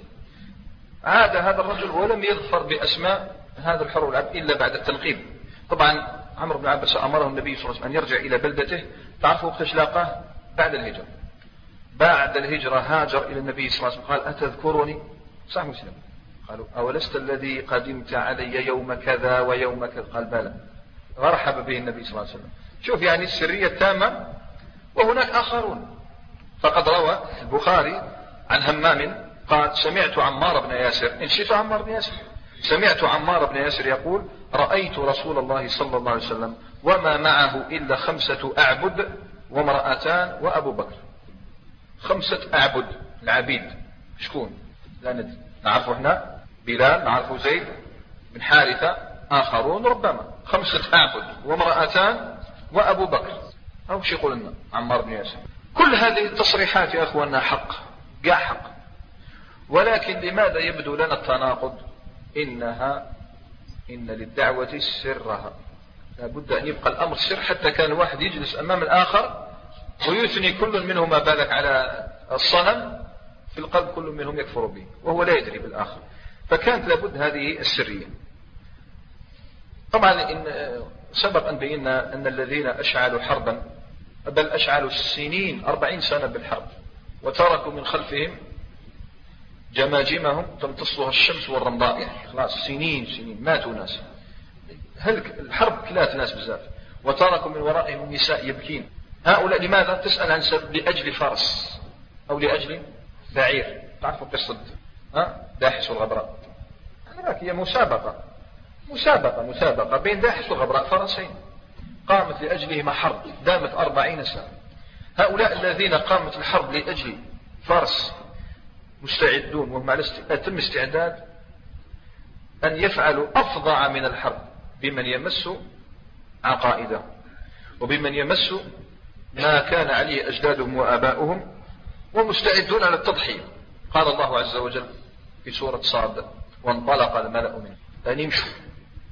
عاد هذا الرجل ولم يظفر بأسماء هذا الحر والعبد إلا بعد التنقيب. طبعا عمرو بن عباس أمره النبي صلى الله عليه وسلم أن يرجع إلى بلدته. تعرفوا وقت لاقاه بعد الهجرة. بعد الهجرة هاجر إلى النبي صلى الله عليه وسلم. قال أتذكرني؟ صح مسلم. قالوا أولست الذي قدمت علي يوم كذا ويوم كذا؟ قال بلى. فرحب به النبي صلى الله عليه وسلم. شوف يعني السرية التامة وهناك آخرون. فقد روى البخاري عن همام قال سمعت عمار بن ياسر. إن شئت عمار بن ياسر. سمعت عمار بن ياسر يقول رأيت رسول الله صلى الله عليه وسلم وما معه إلا خمسة أعبد وامرأتان وأبو بكر. خمسة أعبد العبيد. شكون؟ لا ندري. نعرفه إحنا بلال نعرفه زيد. بن حارثة آخرون ربما. خمسة أعبد وامرأتان وأبو بكر. أو شي يقول لنا عمار بن ياسر؟ كل هذه التصريحات يا أخواننا حق. قاع حق. ولكن لماذا يبدو لنا التناقض؟ إنها إن للدعوة سرها لابد أن يبقى الأمر سر حتى كان الواحد يجلس أمام الآخر ويثني كل منهما بالك على الصنم في القلب كل منهم يكفر به وهو لا يدري بالآخر. فكانت لابد هذه السرية. طبعا إن سبق أن بينا أن الذين أشعلوا حربا بل أشعلوا السنين أربعين سنة بالحرب وتركوا من خلفهم جماجمهم تمتصها الشمس والرمضاء. يعني خلاص سنين سنين. ماتوا ناس. هل الحرب كلات ناس بزاف. وتركوا من ورائهم النساء يبكين. هؤلاء لماذا؟ تسأل عن سبب لأجل فرس. أو لأجل بعير. تعرفوا قصة داحس والغبراء. هي مسابقة. مسابقة مسابقة بين داحس والغبراء. فرسين. قامت لأجلهما حرب. دامت أربعين سنة. هؤلاء الذين قامت الحرب لأجل فرس مستعدون وهم على أتم استعداد أن يفعلوا أفظع من الحرب بمن يمس عقائدهم وبمن يمس ما كان عليه أجدادهم وآباؤهم ومستعدون على التضحية. قال الله عز وجل في سورة صاد وانطلق الملأ منه أن يمشوا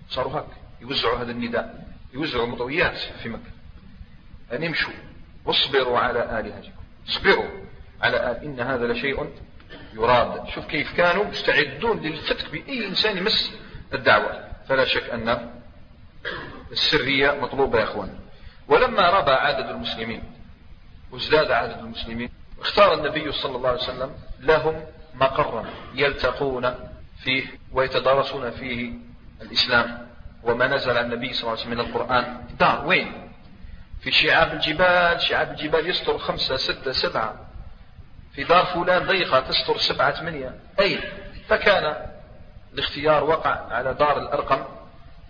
صاروا هك يوزعوا هذا النداء يوزعوا مضويات في مكة. أن يمشوا واصبروا على آلهتكم اصبروا على آل إن هذا لشيء يراد. شوف كيف كانوا مستعدون للفتك بأي إنسان يمس الدعوة. فلا شك أن السرية مطلوبة يا أخوان. ولما ربى عدد المسلمين وازداد عدد المسلمين اختار النبي صلى الله عليه وسلم لهم مقرا يلتقون فيه ويتدارسون فيه الإسلام. وما نزل النبي صلى الله عليه وسلم من القرآن. دار وين؟ في شعاب الجبال. شعاب الجبال يستر خمسة ستة سبعة. في دار فلان ضيقة تستر سبعة ثمانية أين فكان الاختيار وقع على دار الأرقم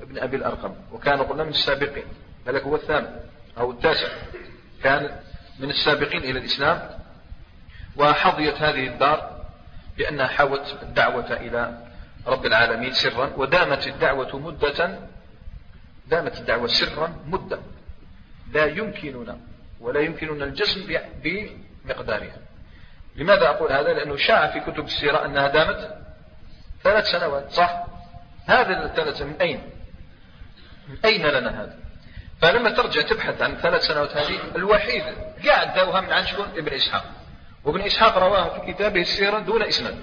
ابن أبي الأرقم. وكان قلنا من السابقين. بل هو الثامن أو التاسع. كان من السابقين إلى الإسلام. وحظيت هذه الدار بأنها حاولت الدعوة إلى رب العالمين سرا. ودامت الدعوة مدة. دامت الدعوة سرا مدة. لا يمكننا ولا يمكننا الجزم بمقدارها. لماذا أقول هذا؟ لأنه شاع في كتب السيرة أنها دامت ثلاث سنوات صح؟ هذا الثلاث من أين؟ من أين لنا هذا؟ فلما ترجع تبحث عن ثلاث سنوات هذه الوحيد قاعد داوها من عن شكون ابن إسحاق. وابن إسحاق رواه في كتابه السيرة دون إسناد.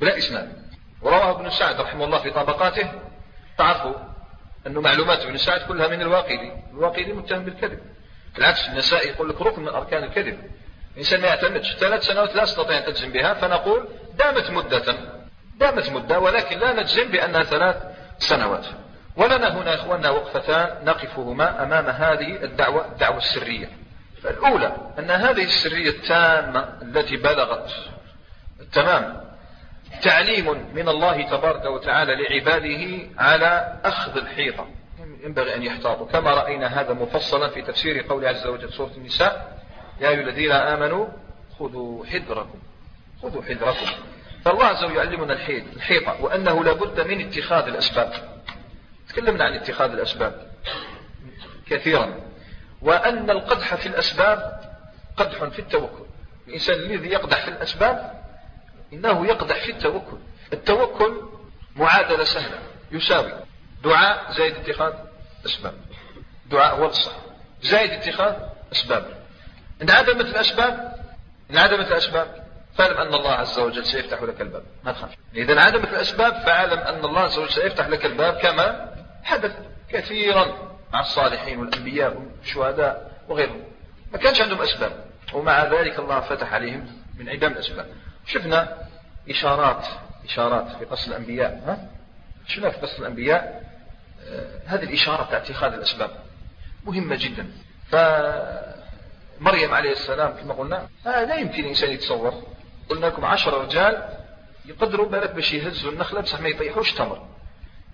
بلا إسناد. ورواه ابن سعد رحمه الله في طبقاته. تعرفوا أنه معلومات ابن سعد كلها من الواقدي. الواقدي متهم بالكذب. بالعكس النسائي يقول لك ركن من أركان الكذب. الإنسان ما يعتمدش ثلاث سنوات لا استطيع أن تجزم بها فنقول دامت مدة دامت مدة ولكن لا نجزم بأنها ثلاث سنوات. ولنا هنا إخواننا وقفتان نقفهما أمام هذه الدعوة الدعوة السرية. فالأولى أن هذه السرية التامة التي بلغت التمام تعليم من الله تبارك وتعالى لعباده على أخذ الحيطة. ينبغي أن يحتاطوا. كما رأينا هذا مفصلا في تفسير قول عز وجل سورة النساء يا أيها الذين آمنوا خذوا حذركم. خذوا حذركم. فالله عز وجل يعلمنا الحيطة وأنه لابد من اتخاذ الأسباب. تكلمنا عن اتخاذ الأسباب كثيرا. وأن القدح في الأسباب قدح في التوكل. الإنسان الذي يقدح في الأسباب إنه يقدح في التوكل. التوكل معادلة سهلة يساوي دعاء زائد اتخاذ أسباب. دعاء هو الصح زائد اتخاذ أسباب. انعدمت الأسباب انعدمت الأسباب فاعلم أن الله عز وجل سيفتح لك الباب. ما تخاف إذا انعدمت الأسباب فاعلم أن الله عز وجل سيفتح لك الباب كما حدث كثيرا مع الصالحين والأنبياء والشهداء وغيرهم. ما كانش عندهم أسباب ومع ذلك الله فتح عليهم من عدم الأسباب. شفنا إشارات إشارات في قصة الأنبياء ها؟ شفنا في قصة الأنبياء آه هذه الإشارة بتاع اتخاذ الأسباب. مهمة جدا. فمريم عليه السلام كما قلنا آه لا يمكن الإنسان يتصور. قلنا لكم عشر رجال يقدروا بالك باش يهزوا النخلة بصح ما يطيحوش تمر.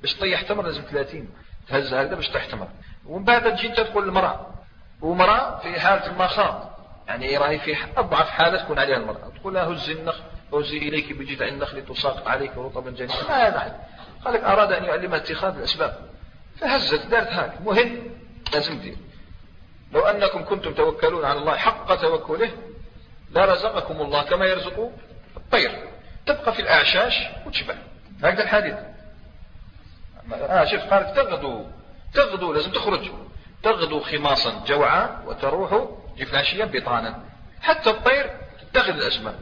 باش تطيح تمر لازم 30 تهز هكذا باش تطيح تمر. ومن بعد تجي تقول المرأة ومرأة في حالة المخاض. يعني راهي في أضعف حالة تكون عليها المرأة. تقول لها هزي النخل هزي إليك بجذع النخل تساقط عليك رطبا جنيا ما هذا حد. قال لك أراد أن يعلمها اتخاذ الأسباب. فهزت دارت هاك. مهم لازم دير لو أنكم كنتم توكلون على الله حق توكله لرزقكم الله كما يرزق الطير. تبقى في الأعشاش وتشبع هكذا الحديث. آه شوف قال تغدو تغدو لازم تخرج. تغدو خماصا جوعا وتروح جفناشيا بطانا. حتى الطير تتخذ الأسباب.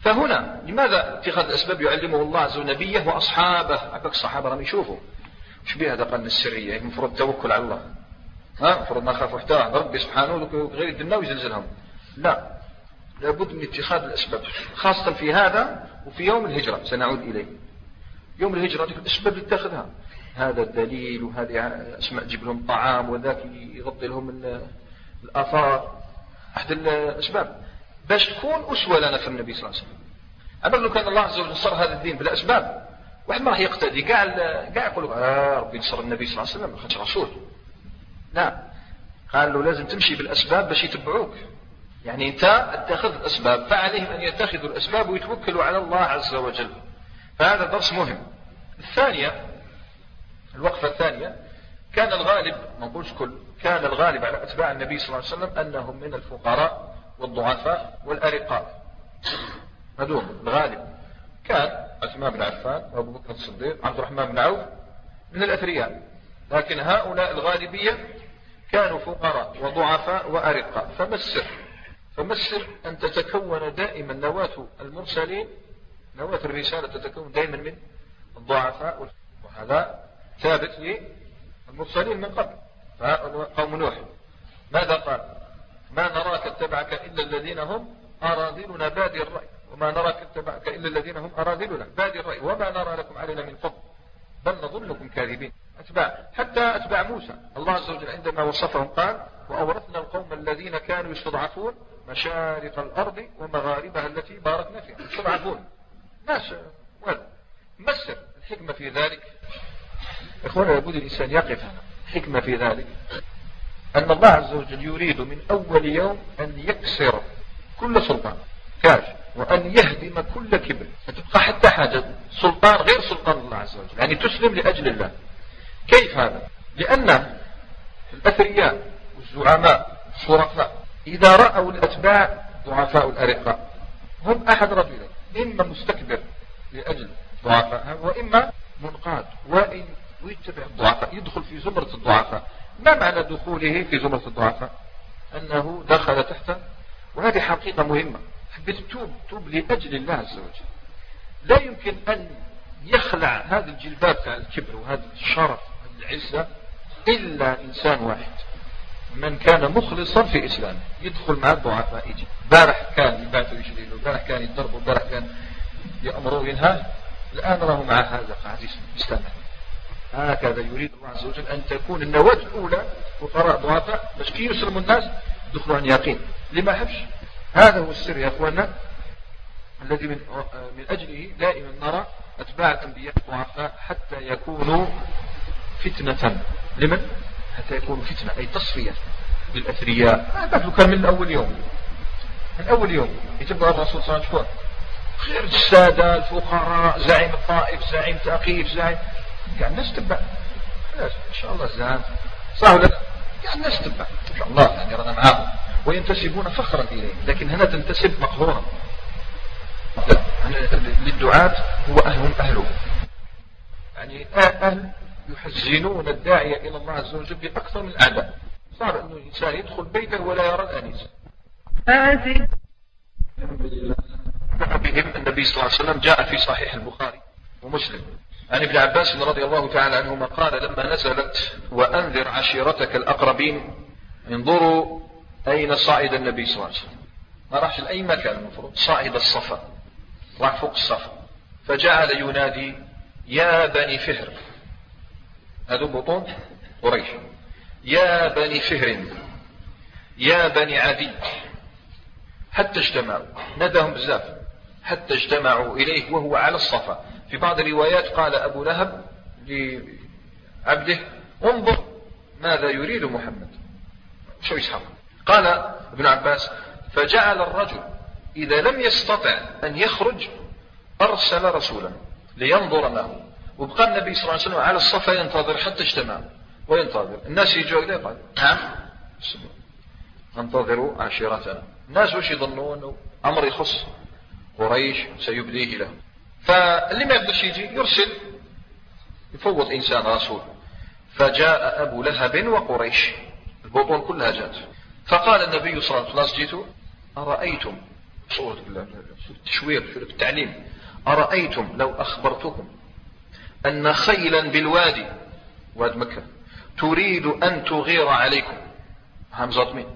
فهنا لماذا اتخاذ الأسباب يعلمه الله عز وجل نبيه وأصحابه؟ هكاك الصحابة راهم يشوفوا. بها هذا قال السرية؟ المفروض التوكل على الله. ها المفروض ما خافوا حتى ربي سبحانه غير يدنا ويزلزلهم لا لابد من اتخاذ الأسباب خاصة في هذا وفي يوم الهجرة سنعود إليه. يوم الهجرة الأسباب اللي تاخذها. هذا الدليل وهذه أسماء تجيب لهم طعام وذاك يغطي لهم الآثار. أحد الأسباب. باش تكون أسوة لنا في النبي صلى الله عليه وسلم. أما لو كان الله عز وجل نصر هذا الدين بالأسباب واحد ما راح يقتدي. كاع كاع يقول آه ربي نصر النبي صلى الله عليه وسلم خاطر رسول. لا. قال له لازم تمشي بالأسباب باش يتبعوك. يعني أنت اتخذ الأسباب فعليهم أن يتخذوا الأسباب ويتوكلوا على الله عز وجل. فهذا درس مهم. الثانية الوقفة الثانية كان الغالب ما نقولش كل كان الغالب على أتباع النبي صلى الله عليه وسلم أنهم من الفقراء والضعفاء والأرقاء. هذول الغالب. كان عثمان بن عفان وأبو بكر الصديق عبد الرحمن بن عوف من الأثرياء. لكن هؤلاء الغالبية كانوا فقراء وضعفاء وأرقاء. فما السر؟ فما السر أن تتكون دائما نواة المرسلين نواة الرسالة تتكون دائما من الضعفاء وهذا ثابت للمرسلين من قبل. قوم نوح ماذا قال؟ ما نراك اتبعك إلا الذين هم أراذلنا. بادي الرأي. وما نراك اتبعك إلا الذين هم أراذلنا. بادي الرأي. وما نرى لكم علينا من فضل. بل نظنكم كاذبين. أتباع. حتى أتباع موسى. الله عز وجل عندما وصفهم قال وأورثنا القوم الذين كانوا يستضعفون مشارق الأرض ومغاربها التي باركنا فيها. يستضعفون. ناس. وهذا. مسر الحكمة في ذلك. إخوانا لابد الإنسان يقف. حكمة في ذلك. أن الله عز وجل يريد من أول يوم أن يكسر كل سلطان. كاش. وأن يهدم كل كبر. فتبقى حتى حاجة. سلطان غير سلطان الله عز وجل. يعني تسلم لأجل الله. كيف هذا؟ لأن الأثرياء والزعماء الشرفاء إذا رأوا الأتباع ضعفاء الأرقاء. هم أحد رجلين إما مستكبر لأجل ضعفاء وإما منقاد وإن ويتبع الضعفاء يدخل في زمرة الضعفاء. ما معنى دخوله في زمرة الضعفاء؟ أنه دخل تحت وهذه حقيقة مهمة. حبيت توب توب لأجل الله عز وجل. لا يمكن أن يخلع هذا الجلباب تاع الكبر وهذا الشرف العزة إلا إنسان واحد. من كان مخلصا في إسلامه يدخل مع الضعفاء يجي. بارح كان يبعثوا يشريله بارح كان يضربوا بارح كان يأمروا ينهاه الآن راه مع هذا قاعد يستمع. هكذا يريد الله عز وجل أن تكون النواة الأولى فقراء ضعفاء باش كي يسلموا الناس يدخلوا عن يقين. لما حبش؟ هذا هو السر يا أخوانا الذي من, من أجله دائما نرى أتباع الأنبياء الضعفاء حتى يكونوا فتنة. لمن؟ حتى يكونوا فتنة أي تصفية للأثرياء. ما كان من أول يوم. من أول يوم. يتبع الرسول صلى الله عليه وسلم خير السادة الفقراء زعيم الطائف زعيم تقيف زعيم. يعني الناس تبع إن شاء الله زعيم صح ولا يعني الناس تبع إن شاء الله يعني رانا معاهم. وينتسبون فخرا إليه لكن هنا تنتسب مقهورا. للدعاة هو أهلهم أهله. يعني أهل يحزنون الداعية إلى الله عز وجل بأكثر من الأعداء صار أنه الإنسان يدخل بيته ولا يرى الأنيس الحمد لله بهم النبي صلى الله عليه وسلم جاء في صحيح البخاري ومسلم. عن ابن عباس رضي الله تعالى عنهما قال لما نزلت وأنذر عشيرتك الأقربين انظروا أين صعد النبي صلى الله عليه وسلم. ما راحش لأي مكان المفروض. صعد الصفا. راح فوق الصفا. فجعل ينادي يا بني فهر. هذو بطون قريش. يا بني فهر يا بني عدي حتى اجتمعوا. نداهم بزاف. حتى اجتمعوا إليه وهو على الصفا. في بعض الروايات قال أبو لهب لعبده انظر ماذا يريد محمد. شو يسحق قال ابن عباس فجعل الرجل إذا لم يستطع أن يخرج أرسل رسولا لينظر معه وبقى النبي صلى الله عليه وسلم على الصفا ينتظر حتى اجتمع. وينتظر. الناس يجوا إليه قال نعم. انتظروا عشيرتنا. الناس وش يظنون؟ أمر يخص قريش سيبديه لهم. فاللي ما يقدرش يجي يرسل. يفوض إنسان رسول. فجاء أبو لهب وقريش. البطون كلها جات. فقال النبي صلى الله عليه وسلم جيت أرأيتم؟ صورة التشوير في التعليم. أرأيتم لو أخبرتكم أن خيلا بالوادي. واد مكة. تريد أن تغير عليكم. همزة مين.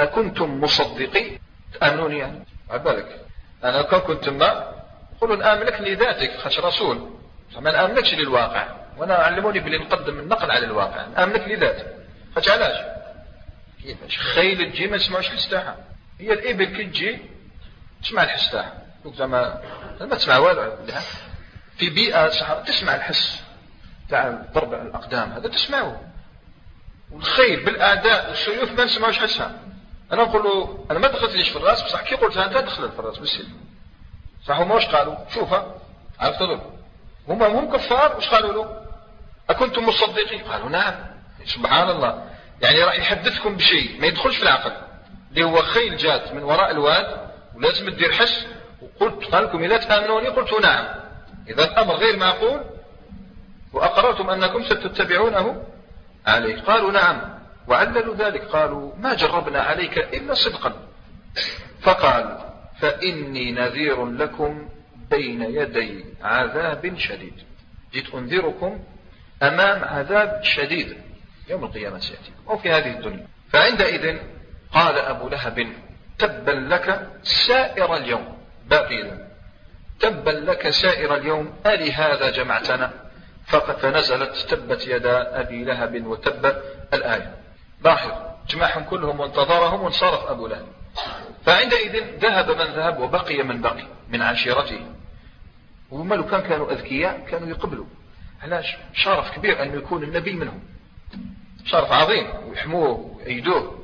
أكنتم مصدقين؟ تأمنوني يعني. عبالك أنا كون كنت ما قولوا نآمنك لذاتك خش رسول. ما نآمنكش للواقع. وأنا علموني بلي نقدم النقل على الواقع. نآمنك لذاتك. خش علاش؟ كيفاش؟ خيل تجي ما تسمعوش الحس تاعها هي الإبل كي تجي تسمع الحس تاعها زعما ما تسمع والو. في بيئة صحراء تسمع الحس تاع ضرب الأقدام هذا تسمعه. والخيل بالأعداء والسيوف ما نسمعوش حسها. أنا نقول له أنا ما دخلتليش في الرأس؟ بصح كي قلتها أنت دخلت في الرأس بالسلم. صح هما واش قالوا؟ شوفها عرفت له هما هم كفار واش قالوا له؟ أكنتم مصدقين؟ قالوا نعم. سبحان الله. يعني راح يحدثكم بشيء ما يدخلش في العقل. اللي هو خيل جات من وراء الواد ولازم تدير حس. وقلت قال لكم إذا تآمنوني؟ قلت نعم. إذا الأمر غير معقول وأقررتم أنكم ستتبعونه عليه. قالوا نعم وعللوا ذلك. قالوا ما جربنا عليك إلا صدقا. فقال فإني نذير لكم بين يدي عذاب شديد. جئت أنذركم أمام عذاب شديد. يوم القيامة سيأتي. أو في هذه الدنيا. فعندئذ قال أبو لهب تبا لك سائر اليوم. باقيا. تبا لك سائر اليوم ألي هذا جمعتنا؟ فقد فنزلت تبت يدا أبي لهب وتب الآية. لاحظ جمعهم كلهم وانتظرهم وانصرف أبو لهب. فعندئذ ذهب من ذهب وبقي من بقي من عشيرته. وهم لو كان كانوا أذكياء؟ كانوا يقبلوا. علاش شرف كبير أن يكون النبي منهم. شرف عظيم ويحموه ويأيدوه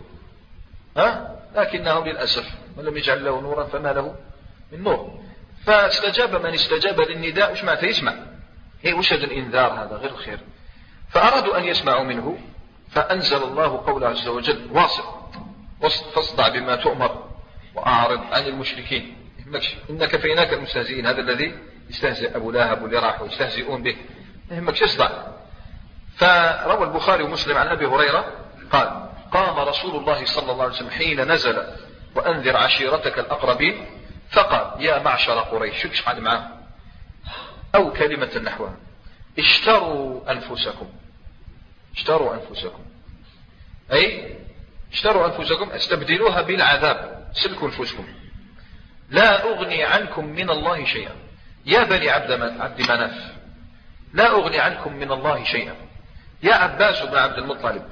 ها؟ لكنهم للأسف من لم يجعل له نورا فما له من نور. فاستجاب من استجاب للنداء وش معناته يسمع؟ هي وش هذا الإنذار هذا؟ غير الخير. فأرادوا أن يسمعوا منه فأنزل الله قوله عز وجل واصل فاصدع بما تؤمر وأعرض عن المشركين. إنك فيناك المستهزئين. هذا الذي يستهزئ أبو لهب واللي راحوا يستهزئون به. ما يهمكش اصدع فروى البخاري ومسلم عن أبي هريرة قال قام رسول الله صلى الله عليه وسلم حين نزل وأنذر عشيرتك الأقربين فقال يا معشر قريش شو قاعد معاه أو كلمة نحوها اشتروا أنفسكم. اشتروا أنفسكم. أي اشتروا أنفسكم استبدلوها بالعذاب. سلكوا أنفسكم. لا أغني عنكم من الله شيئا. يا بني عبد عبد مناف. لا أغني عنكم من الله شيئا. يا عباس بن عبد المطلب.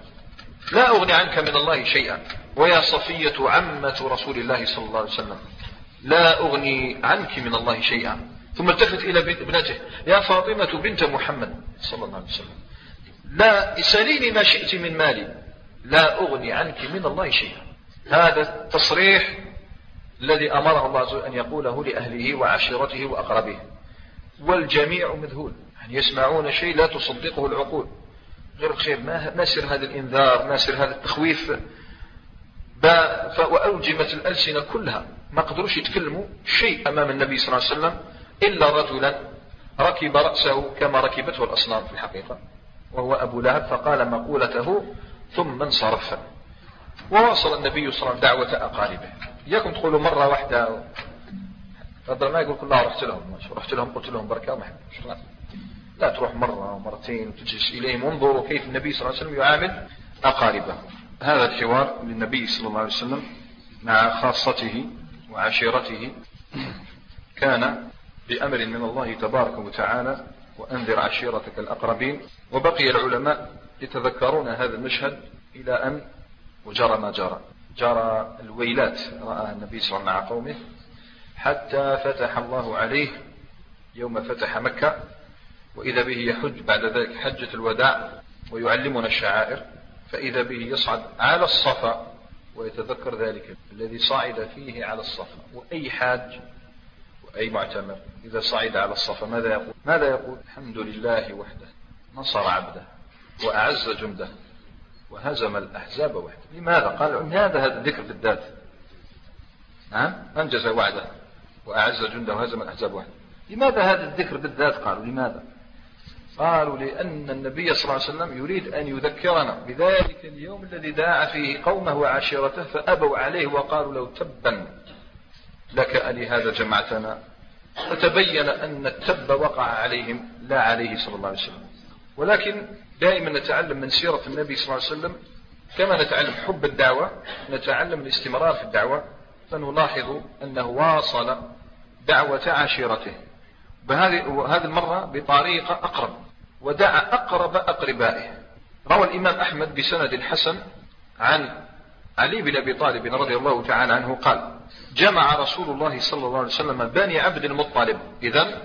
لا أغني عنك من الله شيئا. ويا صفية عمة رسول الله صلى الله عليه وسلم. لا أغني عنك من الله شيئا. ثم التفت إلى ابنته. يا فاطمة بنت محمد صلى الله عليه وسلم. لا سليني ما شئت من مالي. لا أغني عنك من الله شيئا. هذا التصريح الذي أمره الله عز وجل أن يقوله لأهله وعشيرته وأقربه. والجميع مذهول. يعني يسمعون شيء لا تصدقه العقول. غير خير. ما, ما سر هذا الإنذار؟ ما سر هذا التخويف؟ وأوجمت الألسنة كلها. ما قدروش يتكلموا شيء أمام النبي صلى الله عليه وسلم إلا رجلا ركب رأسه كما ركبته الأصنام في الحقيقة وهو أبو لهب فقال مقولته ثم انصرف. وواصل النبي صلى الله عليه وسلم دعوة أقاربه. إياكم تقولوا مرة واحدة هذا ما يقول كلها رحت لهم رحت لهم قلت لهم بركة وما لا تروح مرة ومرتين وتجلس إليهم وانظروا كيف النبي صلى الله عليه وسلم يعامل أقاربه. هذا الحوار للنبي صلى الله عليه وسلم مع خاصته وعشيرته كان بأمر من الله تبارك وتعالى وأنذر عشيرتك الأقربين وبقي العلماء يتذكرون هذا المشهد إلى أن وجرى ما جرى. جرى الويلات رآها النبي صلى الله عليه وسلم مع قومه حتى فتح الله عليه يوم فتح مكة وإذا به يحج بعد ذلك حجة الوداع ويعلمنا الشعائر فإذا به يصعد على الصفا ويتذكر ذلك الذي صعد فيه على الصفا وأي حاج وأي معتمر إذا صعد على الصفا ماذا يقول؟ ماذا يقول؟ الحمد لله وحده نصر عبده وأعز جنده وهزم الأحزاب وحده. لماذا؟ قال لماذا هذا الذكر بالذات نعم أنجز وعده وأعز جنده وهزم الأحزاب وحده. لماذا هذا الذكر بالذات قالوا لماذا؟ قالوا لأن النبي صلى الله عليه وسلم يريد أن يذكرنا بذلك اليوم الذي داع فيه قومه وعشيرته فأبوا عليه وقالوا لو تبا لك ألي هذا جمعتنا. فتبين أن التب وقع عليهم لا عليه صلى الله عليه وسلم. ولكن دائما نتعلم من سيرة النبي صلى الله عليه وسلم كما نتعلم حب الدعوة نتعلم الاستمرار في الدعوة فنلاحظ أنه واصل دعوة عشيرته. وهذه المرة بطريقة أقرب. ودعا أقرب أقربائه. روى الإمام أحمد بسند حسن عن علي بن أبي طالب رضي الله تعالى عنه قال جمع رسول الله صلى الله عليه وسلم بني عبد المطلب. إذا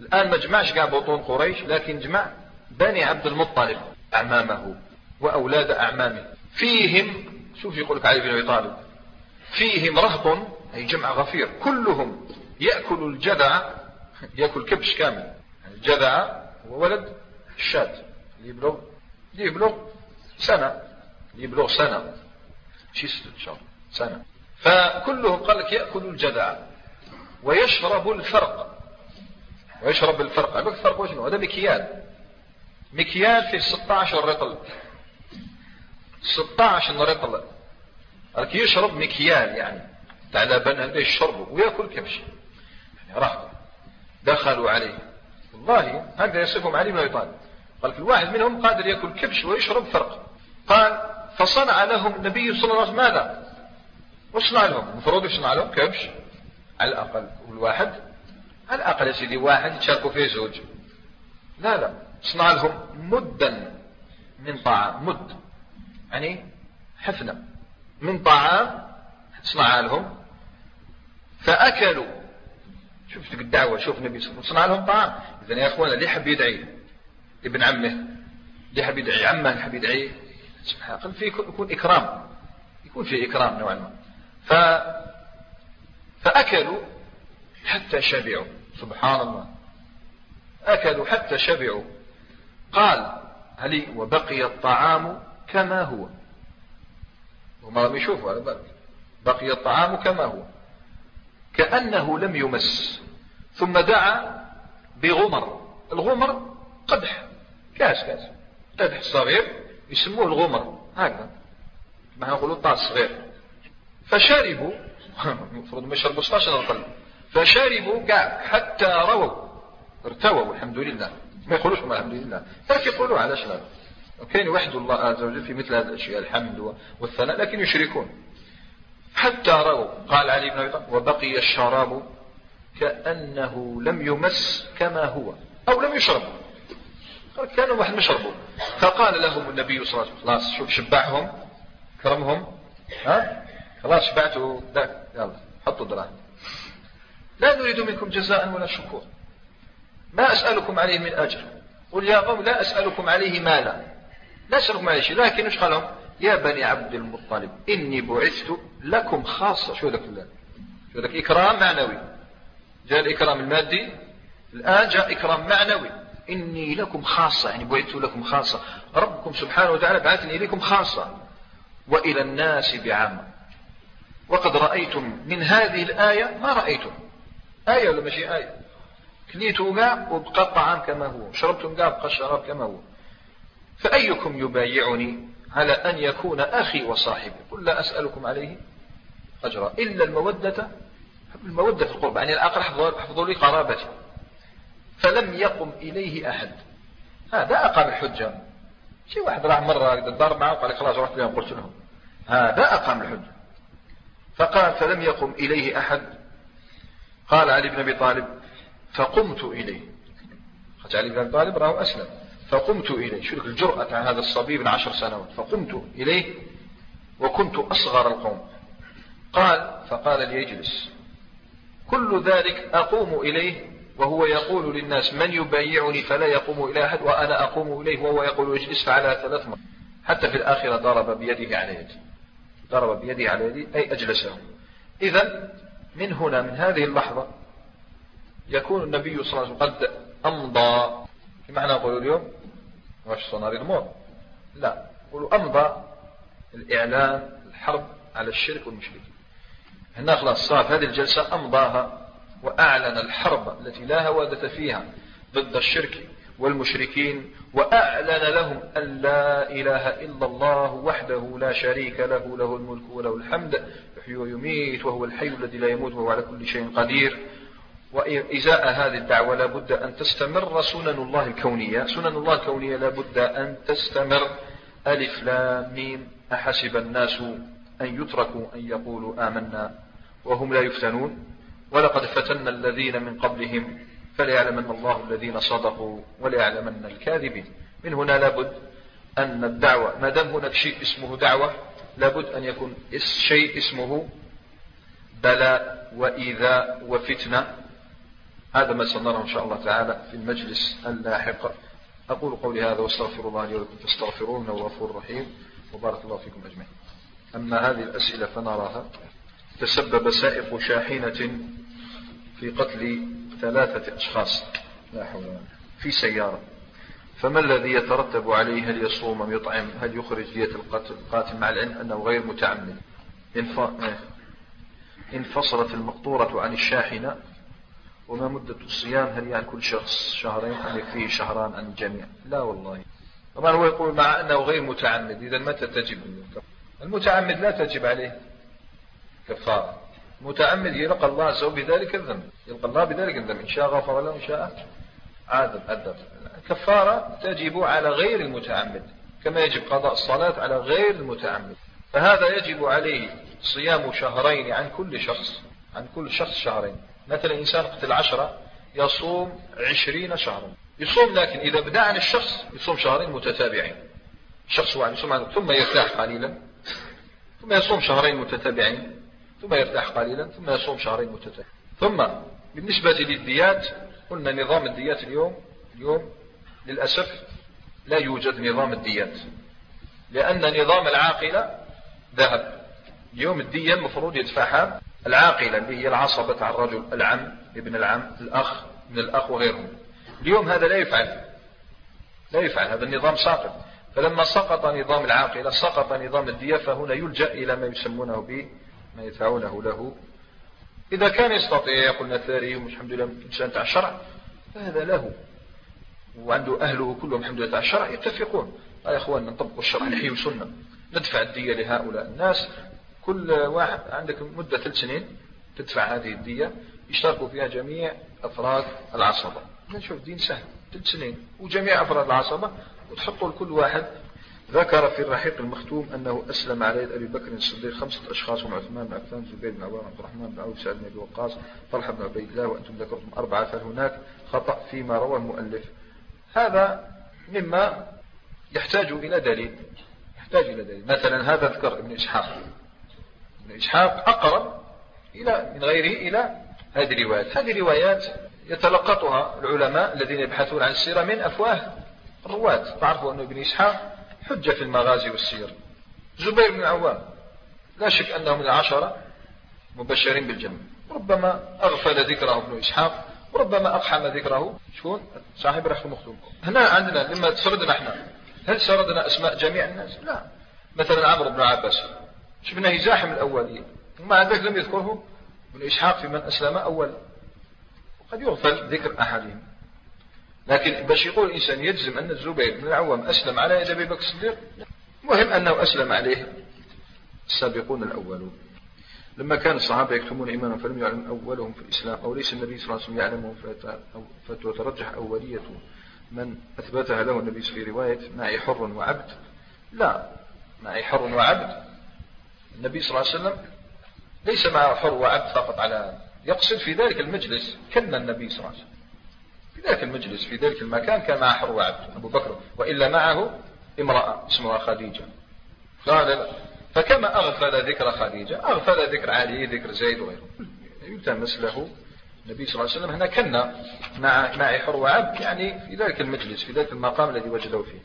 الآن ما جمعش بطون قريش لكن جمع بني عبد المطلب أعمامه وأولاد أعمامه. فيهم شوف يقول لك علي بن أبي طالب فيهم رهط أي جمع غفير كلهم يأكل الجذع يأكل كبش كامل. الجذع هو ولد الشاة يبلغ يبلغ سنة يبلغ سنة. شي ستة شهر سنة. فكلهم قال لك يأكل الجذع ويشرب الفرق. ويشرب الفرق. الفرق وشنو هذا مكيال. مكيال فيه 16 رطل. 16 رطل. قال يشرب مكيال يعني. تاع لبن يشربه ويأكل كبش يعني راح. دخلوا عليه. والله هكذا يصفهم علي بن أبي طالب. قال الواحد منهم قادر يأكل كبش ويشرب فرق. قال فصنع لهم النبي صلى الله عليه وسلم ماذا؟ وصنع لهم. المفروض يصنع لهم كبش. على الأقل. والواحد؟ على الأقل يا سيدي واحد يتشاركوا فيه زوج. لا لا. صنع لهم مدا من طعام. مد. يعني حفنة. من طعام. صنع لهم. فأكلوا. شفت الدعوة شوف النبي صلى الله عليه وسلم. صنع لهم طعام. إذا يا أخوانا اللي حب يدعي؟ ابن عمه. اللي حب يدعي؟ عمه اللي حب يدعي؟ سبحان الله. في يكون إكرام. يكون في إكرام نوعا ما. ف... فأكلوا حتى شبعوا. سبحان الله. أكلوا حتى شبعوا. قال هل وبقي الطعام كما هو؟ هم لم يشوفوا على بالك بقي الطعام كما هو. كأنه لم يمس. ثم دعا بغمر. الغمر قدح. كاس كاس. قدح صغير يسموه الغمر. هكذا. ما نقولوا طاس صغير. فشربوا المفروض ما يشربوا 16 أقل فشربوا كاع. حتى رووا. ارتووا الحمد لله. ما يقولوش ما الحمد لله. لكن يقولوا علاش لا. كان يوحد الله عز وجل في مثل هذه الاشياء الحمد والثناء لكن يشركون. حتى رووا قال علي بن أبي طالب وبقي الشراب كأنه لم يمس كما هو أو لم يشرب. كانوا واحد مشربوا فقال لهم النبي صلى الله عليه وسلم خلاص شوف شبعهم كرمهم ها؟ خلاص شبعتوا ذاك يلا حطوا دراهم. لا نريد منكم جزاء ولا شكور. ما أسألكم عليه من أجر. قل يا قوم لا أسألكم عليه مالا. لا أسألكم عليه شيء لكن إيش قال لهم يا بني عبد المطلب إني بعثت لكم خاصة. شو ذاك شو ذاك إكرام معنوي. جاء الإكرام المادي الآن جاء إكرام معنوي. إني لكم خاصة يعني بعثت لكم خاصة. ربكم سبحانه وتعالى بعثني إليكم خاصة. وإلى الناس بعامة وقد رأيتم من هذه الآية ما رأيتم؟ آية ولا ماشي آية؟ كليتوا كاع وبقى الطعام كما هو شربتم كاع بقى الشراب كما هو. فأيكم يبايعني؟ على أن يكون أخي وصاحبي. قل لا أسألكم عليه أجرا إلا المودة المودة في القرب يعني الآخر حفظوا لي قرابتي. فلم يقم إليه أحد. هذا أقام الحجة. شي واحد راح مرة ضرب معه وقال خلاص رحت لهم قلت لهم هذا أقام الحجة. فقال فلم يقم إليه أحد. قال علي بن أبي طالب فقمت إليه. علي بن أبي طالب راه أسلم. فقمت إليه. شو الجرأة هذا الصبي من عشر سنوات. فقمت إليه وكنت أصغر القوم. قال فقال لي اجلس. كل ذلك أقوم إليه وهو يقول للناس من يبايعني فلا يقوم إلى أحد وأنا أقوم إليه وهو يقول اجلس على ثلاث مرات. حتى في الآخرة ضرب بيده على يدي. ضرب بيده على يدي أي أجلسه. إذا من هنا من هذه اللحظة يكون النبي صلى الله عليه وسلم قد أمضى. إحنا نقول اليوم واش صناري المور لا. نقولوا أمضى الإعلان الحرب على الشرك والمشركين. هنا خلاص صار هذه الجلسة أمضاها وأعلن الحرب التي لا هوادة فيها ضد الشرك والمشركين وأعلن لهم أن لا إله إلا الله وحده لا شريك له له الملك وله الحمد يحيي ويميت وهو الحي الذي لا يموت وهو على كل شيء قدير. وإزاء هذه الدعوة لا بد أن تستمر سنن الله الكونية. سنن الله الكونية لا بد أن تستمر. ألف لام ميم. أحسب الناس أن يتركوا أن يقولوا آمنا وهم لا يفتنون. ولقد فتنا الذين من قبلهم فليعلمن الله الذين صدقوا وليعلمن الكاذبين. من هنا لابد أن الدعوة ما دام هناك شيء اسمه دعوة لابد أن يكون شيء اسمه بلاء وإيذاء وفتنة. هذا ما سنرى إن شاء الله تعالى في المجلس اللاحق. أقول قولي هذا واستغفر الله لي ولكم فاستغفروه إنه غفور رحيم. وبارك الله فيكم أجمعين. أما هذه الأسئلة فنراها. تسبب سائق شاحنة في قتل ثلاثة أشخاص. لا حول ولا في سيارة. فما الذي يترتب عليه؟ هل يصوم؟ أم يطعم؟ هل يخرج دية القتل؟ القاتل مع العلم أنه غير متعمد. انفصلت المقطورة عن الشاحنة وما مدة الصيام؟ هل يعني كل شخص شهرين أم يكفيه شهران عن الجميع لا والله. طبعا هو يقول مع أنه غير متعمد إذا متى تجب المتعمد؟ لا تجب عليه كفارة. متعمد يلقى الله عز وجل بذلك الذنب. يلقى الله بذلك الذنب. إن شاء غفر له إن شاء عاد أدب الكفارة تجب على غير المتعمد كما يجب قضاء الصلاة على غير المتعمد. فهذا يجب عليه صيام شهرين عن كل شخص عن كل شخص شهرين. مثلا إنسان قتل عشرة يصوم عشرين شهرا. يصوم لكن إذا بدأ عن الشخص يصوم شهرين متتابعين. الشخص هو يصوم عنه ثم يرتاح قليلا. ثم يصوم شهرين متتابعين. ثم يرتاح قليلا. ثم يصوم شهرين متتابعين. ثم بالنسبة للديات قلنا نظام الديات اليوم اليوم للأسف لا يوجد نظام الديات. لأن نظام العاقلة ذهب. اليوم الدية المفروض يدفعها العاقلة اللي هي العصبة على الرجل العم ابن العم الأخ من الأخ وغيرهم. اليوم هذا لا يفعل. لا يفعل. هذا النظام ساقط. فلما سقط نظام العاقلة سقط نظام الدية فهنا يلجأ إلى ما يسمونه ب ما يدفعونه له. إذا كان يستطيع قلنا ثاري الحمد لله إنسان تاع الشرع فهذا له. وعنده أهله كلهم الحمد لله تاع الشرع يتفقون. يا إخوان نطبق الشرع نحيي سنة ندفع الدية لهؤلاء الناس. كل واحد عندك مدة ثلاث سنين تدفع هذه الدية يشتركوا فيها جميع أفراد العصبة. نشوف دين سهل ثلاث سنين وجميع أفراد العصبة وتحطوا لكل واحد. ذكر في الرحيق المختوم أنه أسلم على يد أبي بكر الصديق خمسة أشخاص هم عثمان بن عفان زبير بن عوام عبد الرحمن بن عوف سعد بن أبي وقاص طلحة بن عبيد الله وأنتم ذكرتم أربعة فهناك خطأ فيما روى المؤلف؟ هذا مما يحتاج إلى دليل يحتاج إلى دليل. مثلا هذا ذكر ابن إسحاق. ابن إسحاق أقرب إلى من غيره إلى هذه الروايات. هذه الروايات يتلقطها العلماء الذين يبحثون عن السيرة من أفواه الرواة. تعرفوا أن ابن إسحاق حجة في المغازي والسير. زبير بن العوام لا شك أنه من العشرة مبشرين بالجنة. ربما أغفل ذكره ابن إسحاق. وربما أقحم ذكره. شكون؟ صاحب رحمه المختوم هنا عندنا لما سردنا إحنا. هل سردنا أسماء جميع الناس؟ لا. مثلا عمرو بن عباس. شفناه يزاحم الأولين. ومع ذلك لم يذكره ابن إسحاق في من أسلم أول. وقد يغفل ذكر أحدهم. لكن باش يقول الإنسان يجزم أن الزبير بن العوام أسلم على يد أبي بكر الصديق مهم أنه أسلم عليه السابقون الأولون. لما كان الصحابة يكتمون إيمانهم فلم يعلم أولهم في الإسلام أو ليس النبي صلى الله عليه وسلم يعلمهم فتترجح أولية من أثبتها له النبي في رواية معي حر وعبد. لا معي حر وعبد. النبي صلى الله عليه وسلم ليس معه حر وعبد فقط على يقصد في ذلك المجلس كن النبي صلى الله عليه وسلم. في ذلك المجلس في ذلك المكان كان معه حر وعبد أبو بكر وإلا معه امرأة اسمها خديجة. قال فكما أغفل ذكر خديجة أغفل ذكر علي ذكر زيد وغيره. يلتمس له النبي صلى الله عليه وسلم هنا كنا مع مع حر وعبد يعني في ذلك المجلس في ذلك المقام الذي وجدوا فيه.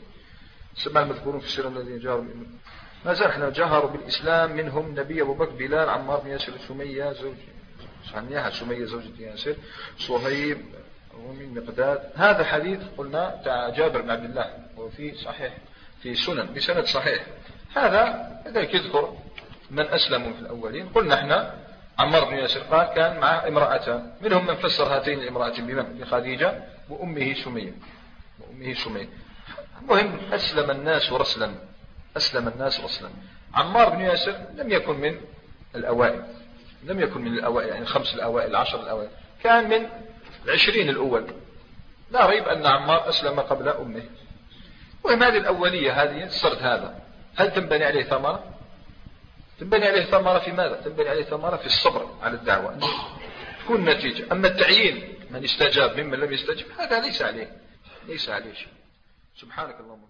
سمع المذكورون في السيرة الذين جاهروا ما زال إحنا جهروا بالإسلام منهم نبي أبو بكر بلال عمار بن ياسر سمية زوج صحنيها سمية زوجة ياسر صهيب ومن مقداد. هذا حديث قلنا تاع جابر بن عبد الله وفي صحيح في سنن بسند صحيح. هذا لذلك يذكر من أسلموا في الأولين. قلنا إحنا عمار بن ياسر قال كان مع امرأتان منهم من فسر هاتين الامرأتين بمن؟ بخديجة وأمه سمية. وأمه سمية. المهم أسلم الناس رسلا أسلم الناس رسلا عمار بن ياسر لم يكن من الأوائل. لم يكن من الأوائل يعني الخمس الأوائل العشر الأوائل. كان من العشرين الأول. لا ريب أن عمار أسلم قبل أمه. المهم هذه الأولية هذه السرد هذا. هل تنبني عليه ثمرة؟ تنبني عليه ثمرة في ماذا؟ تنبني عليه ثمرة في الصبر على الدعوة. تكون نتيجة. أما التعيين من استجاب ممن لم يستجب هذا ليس عليه. ليس عليه شيء. سبحانك اللهم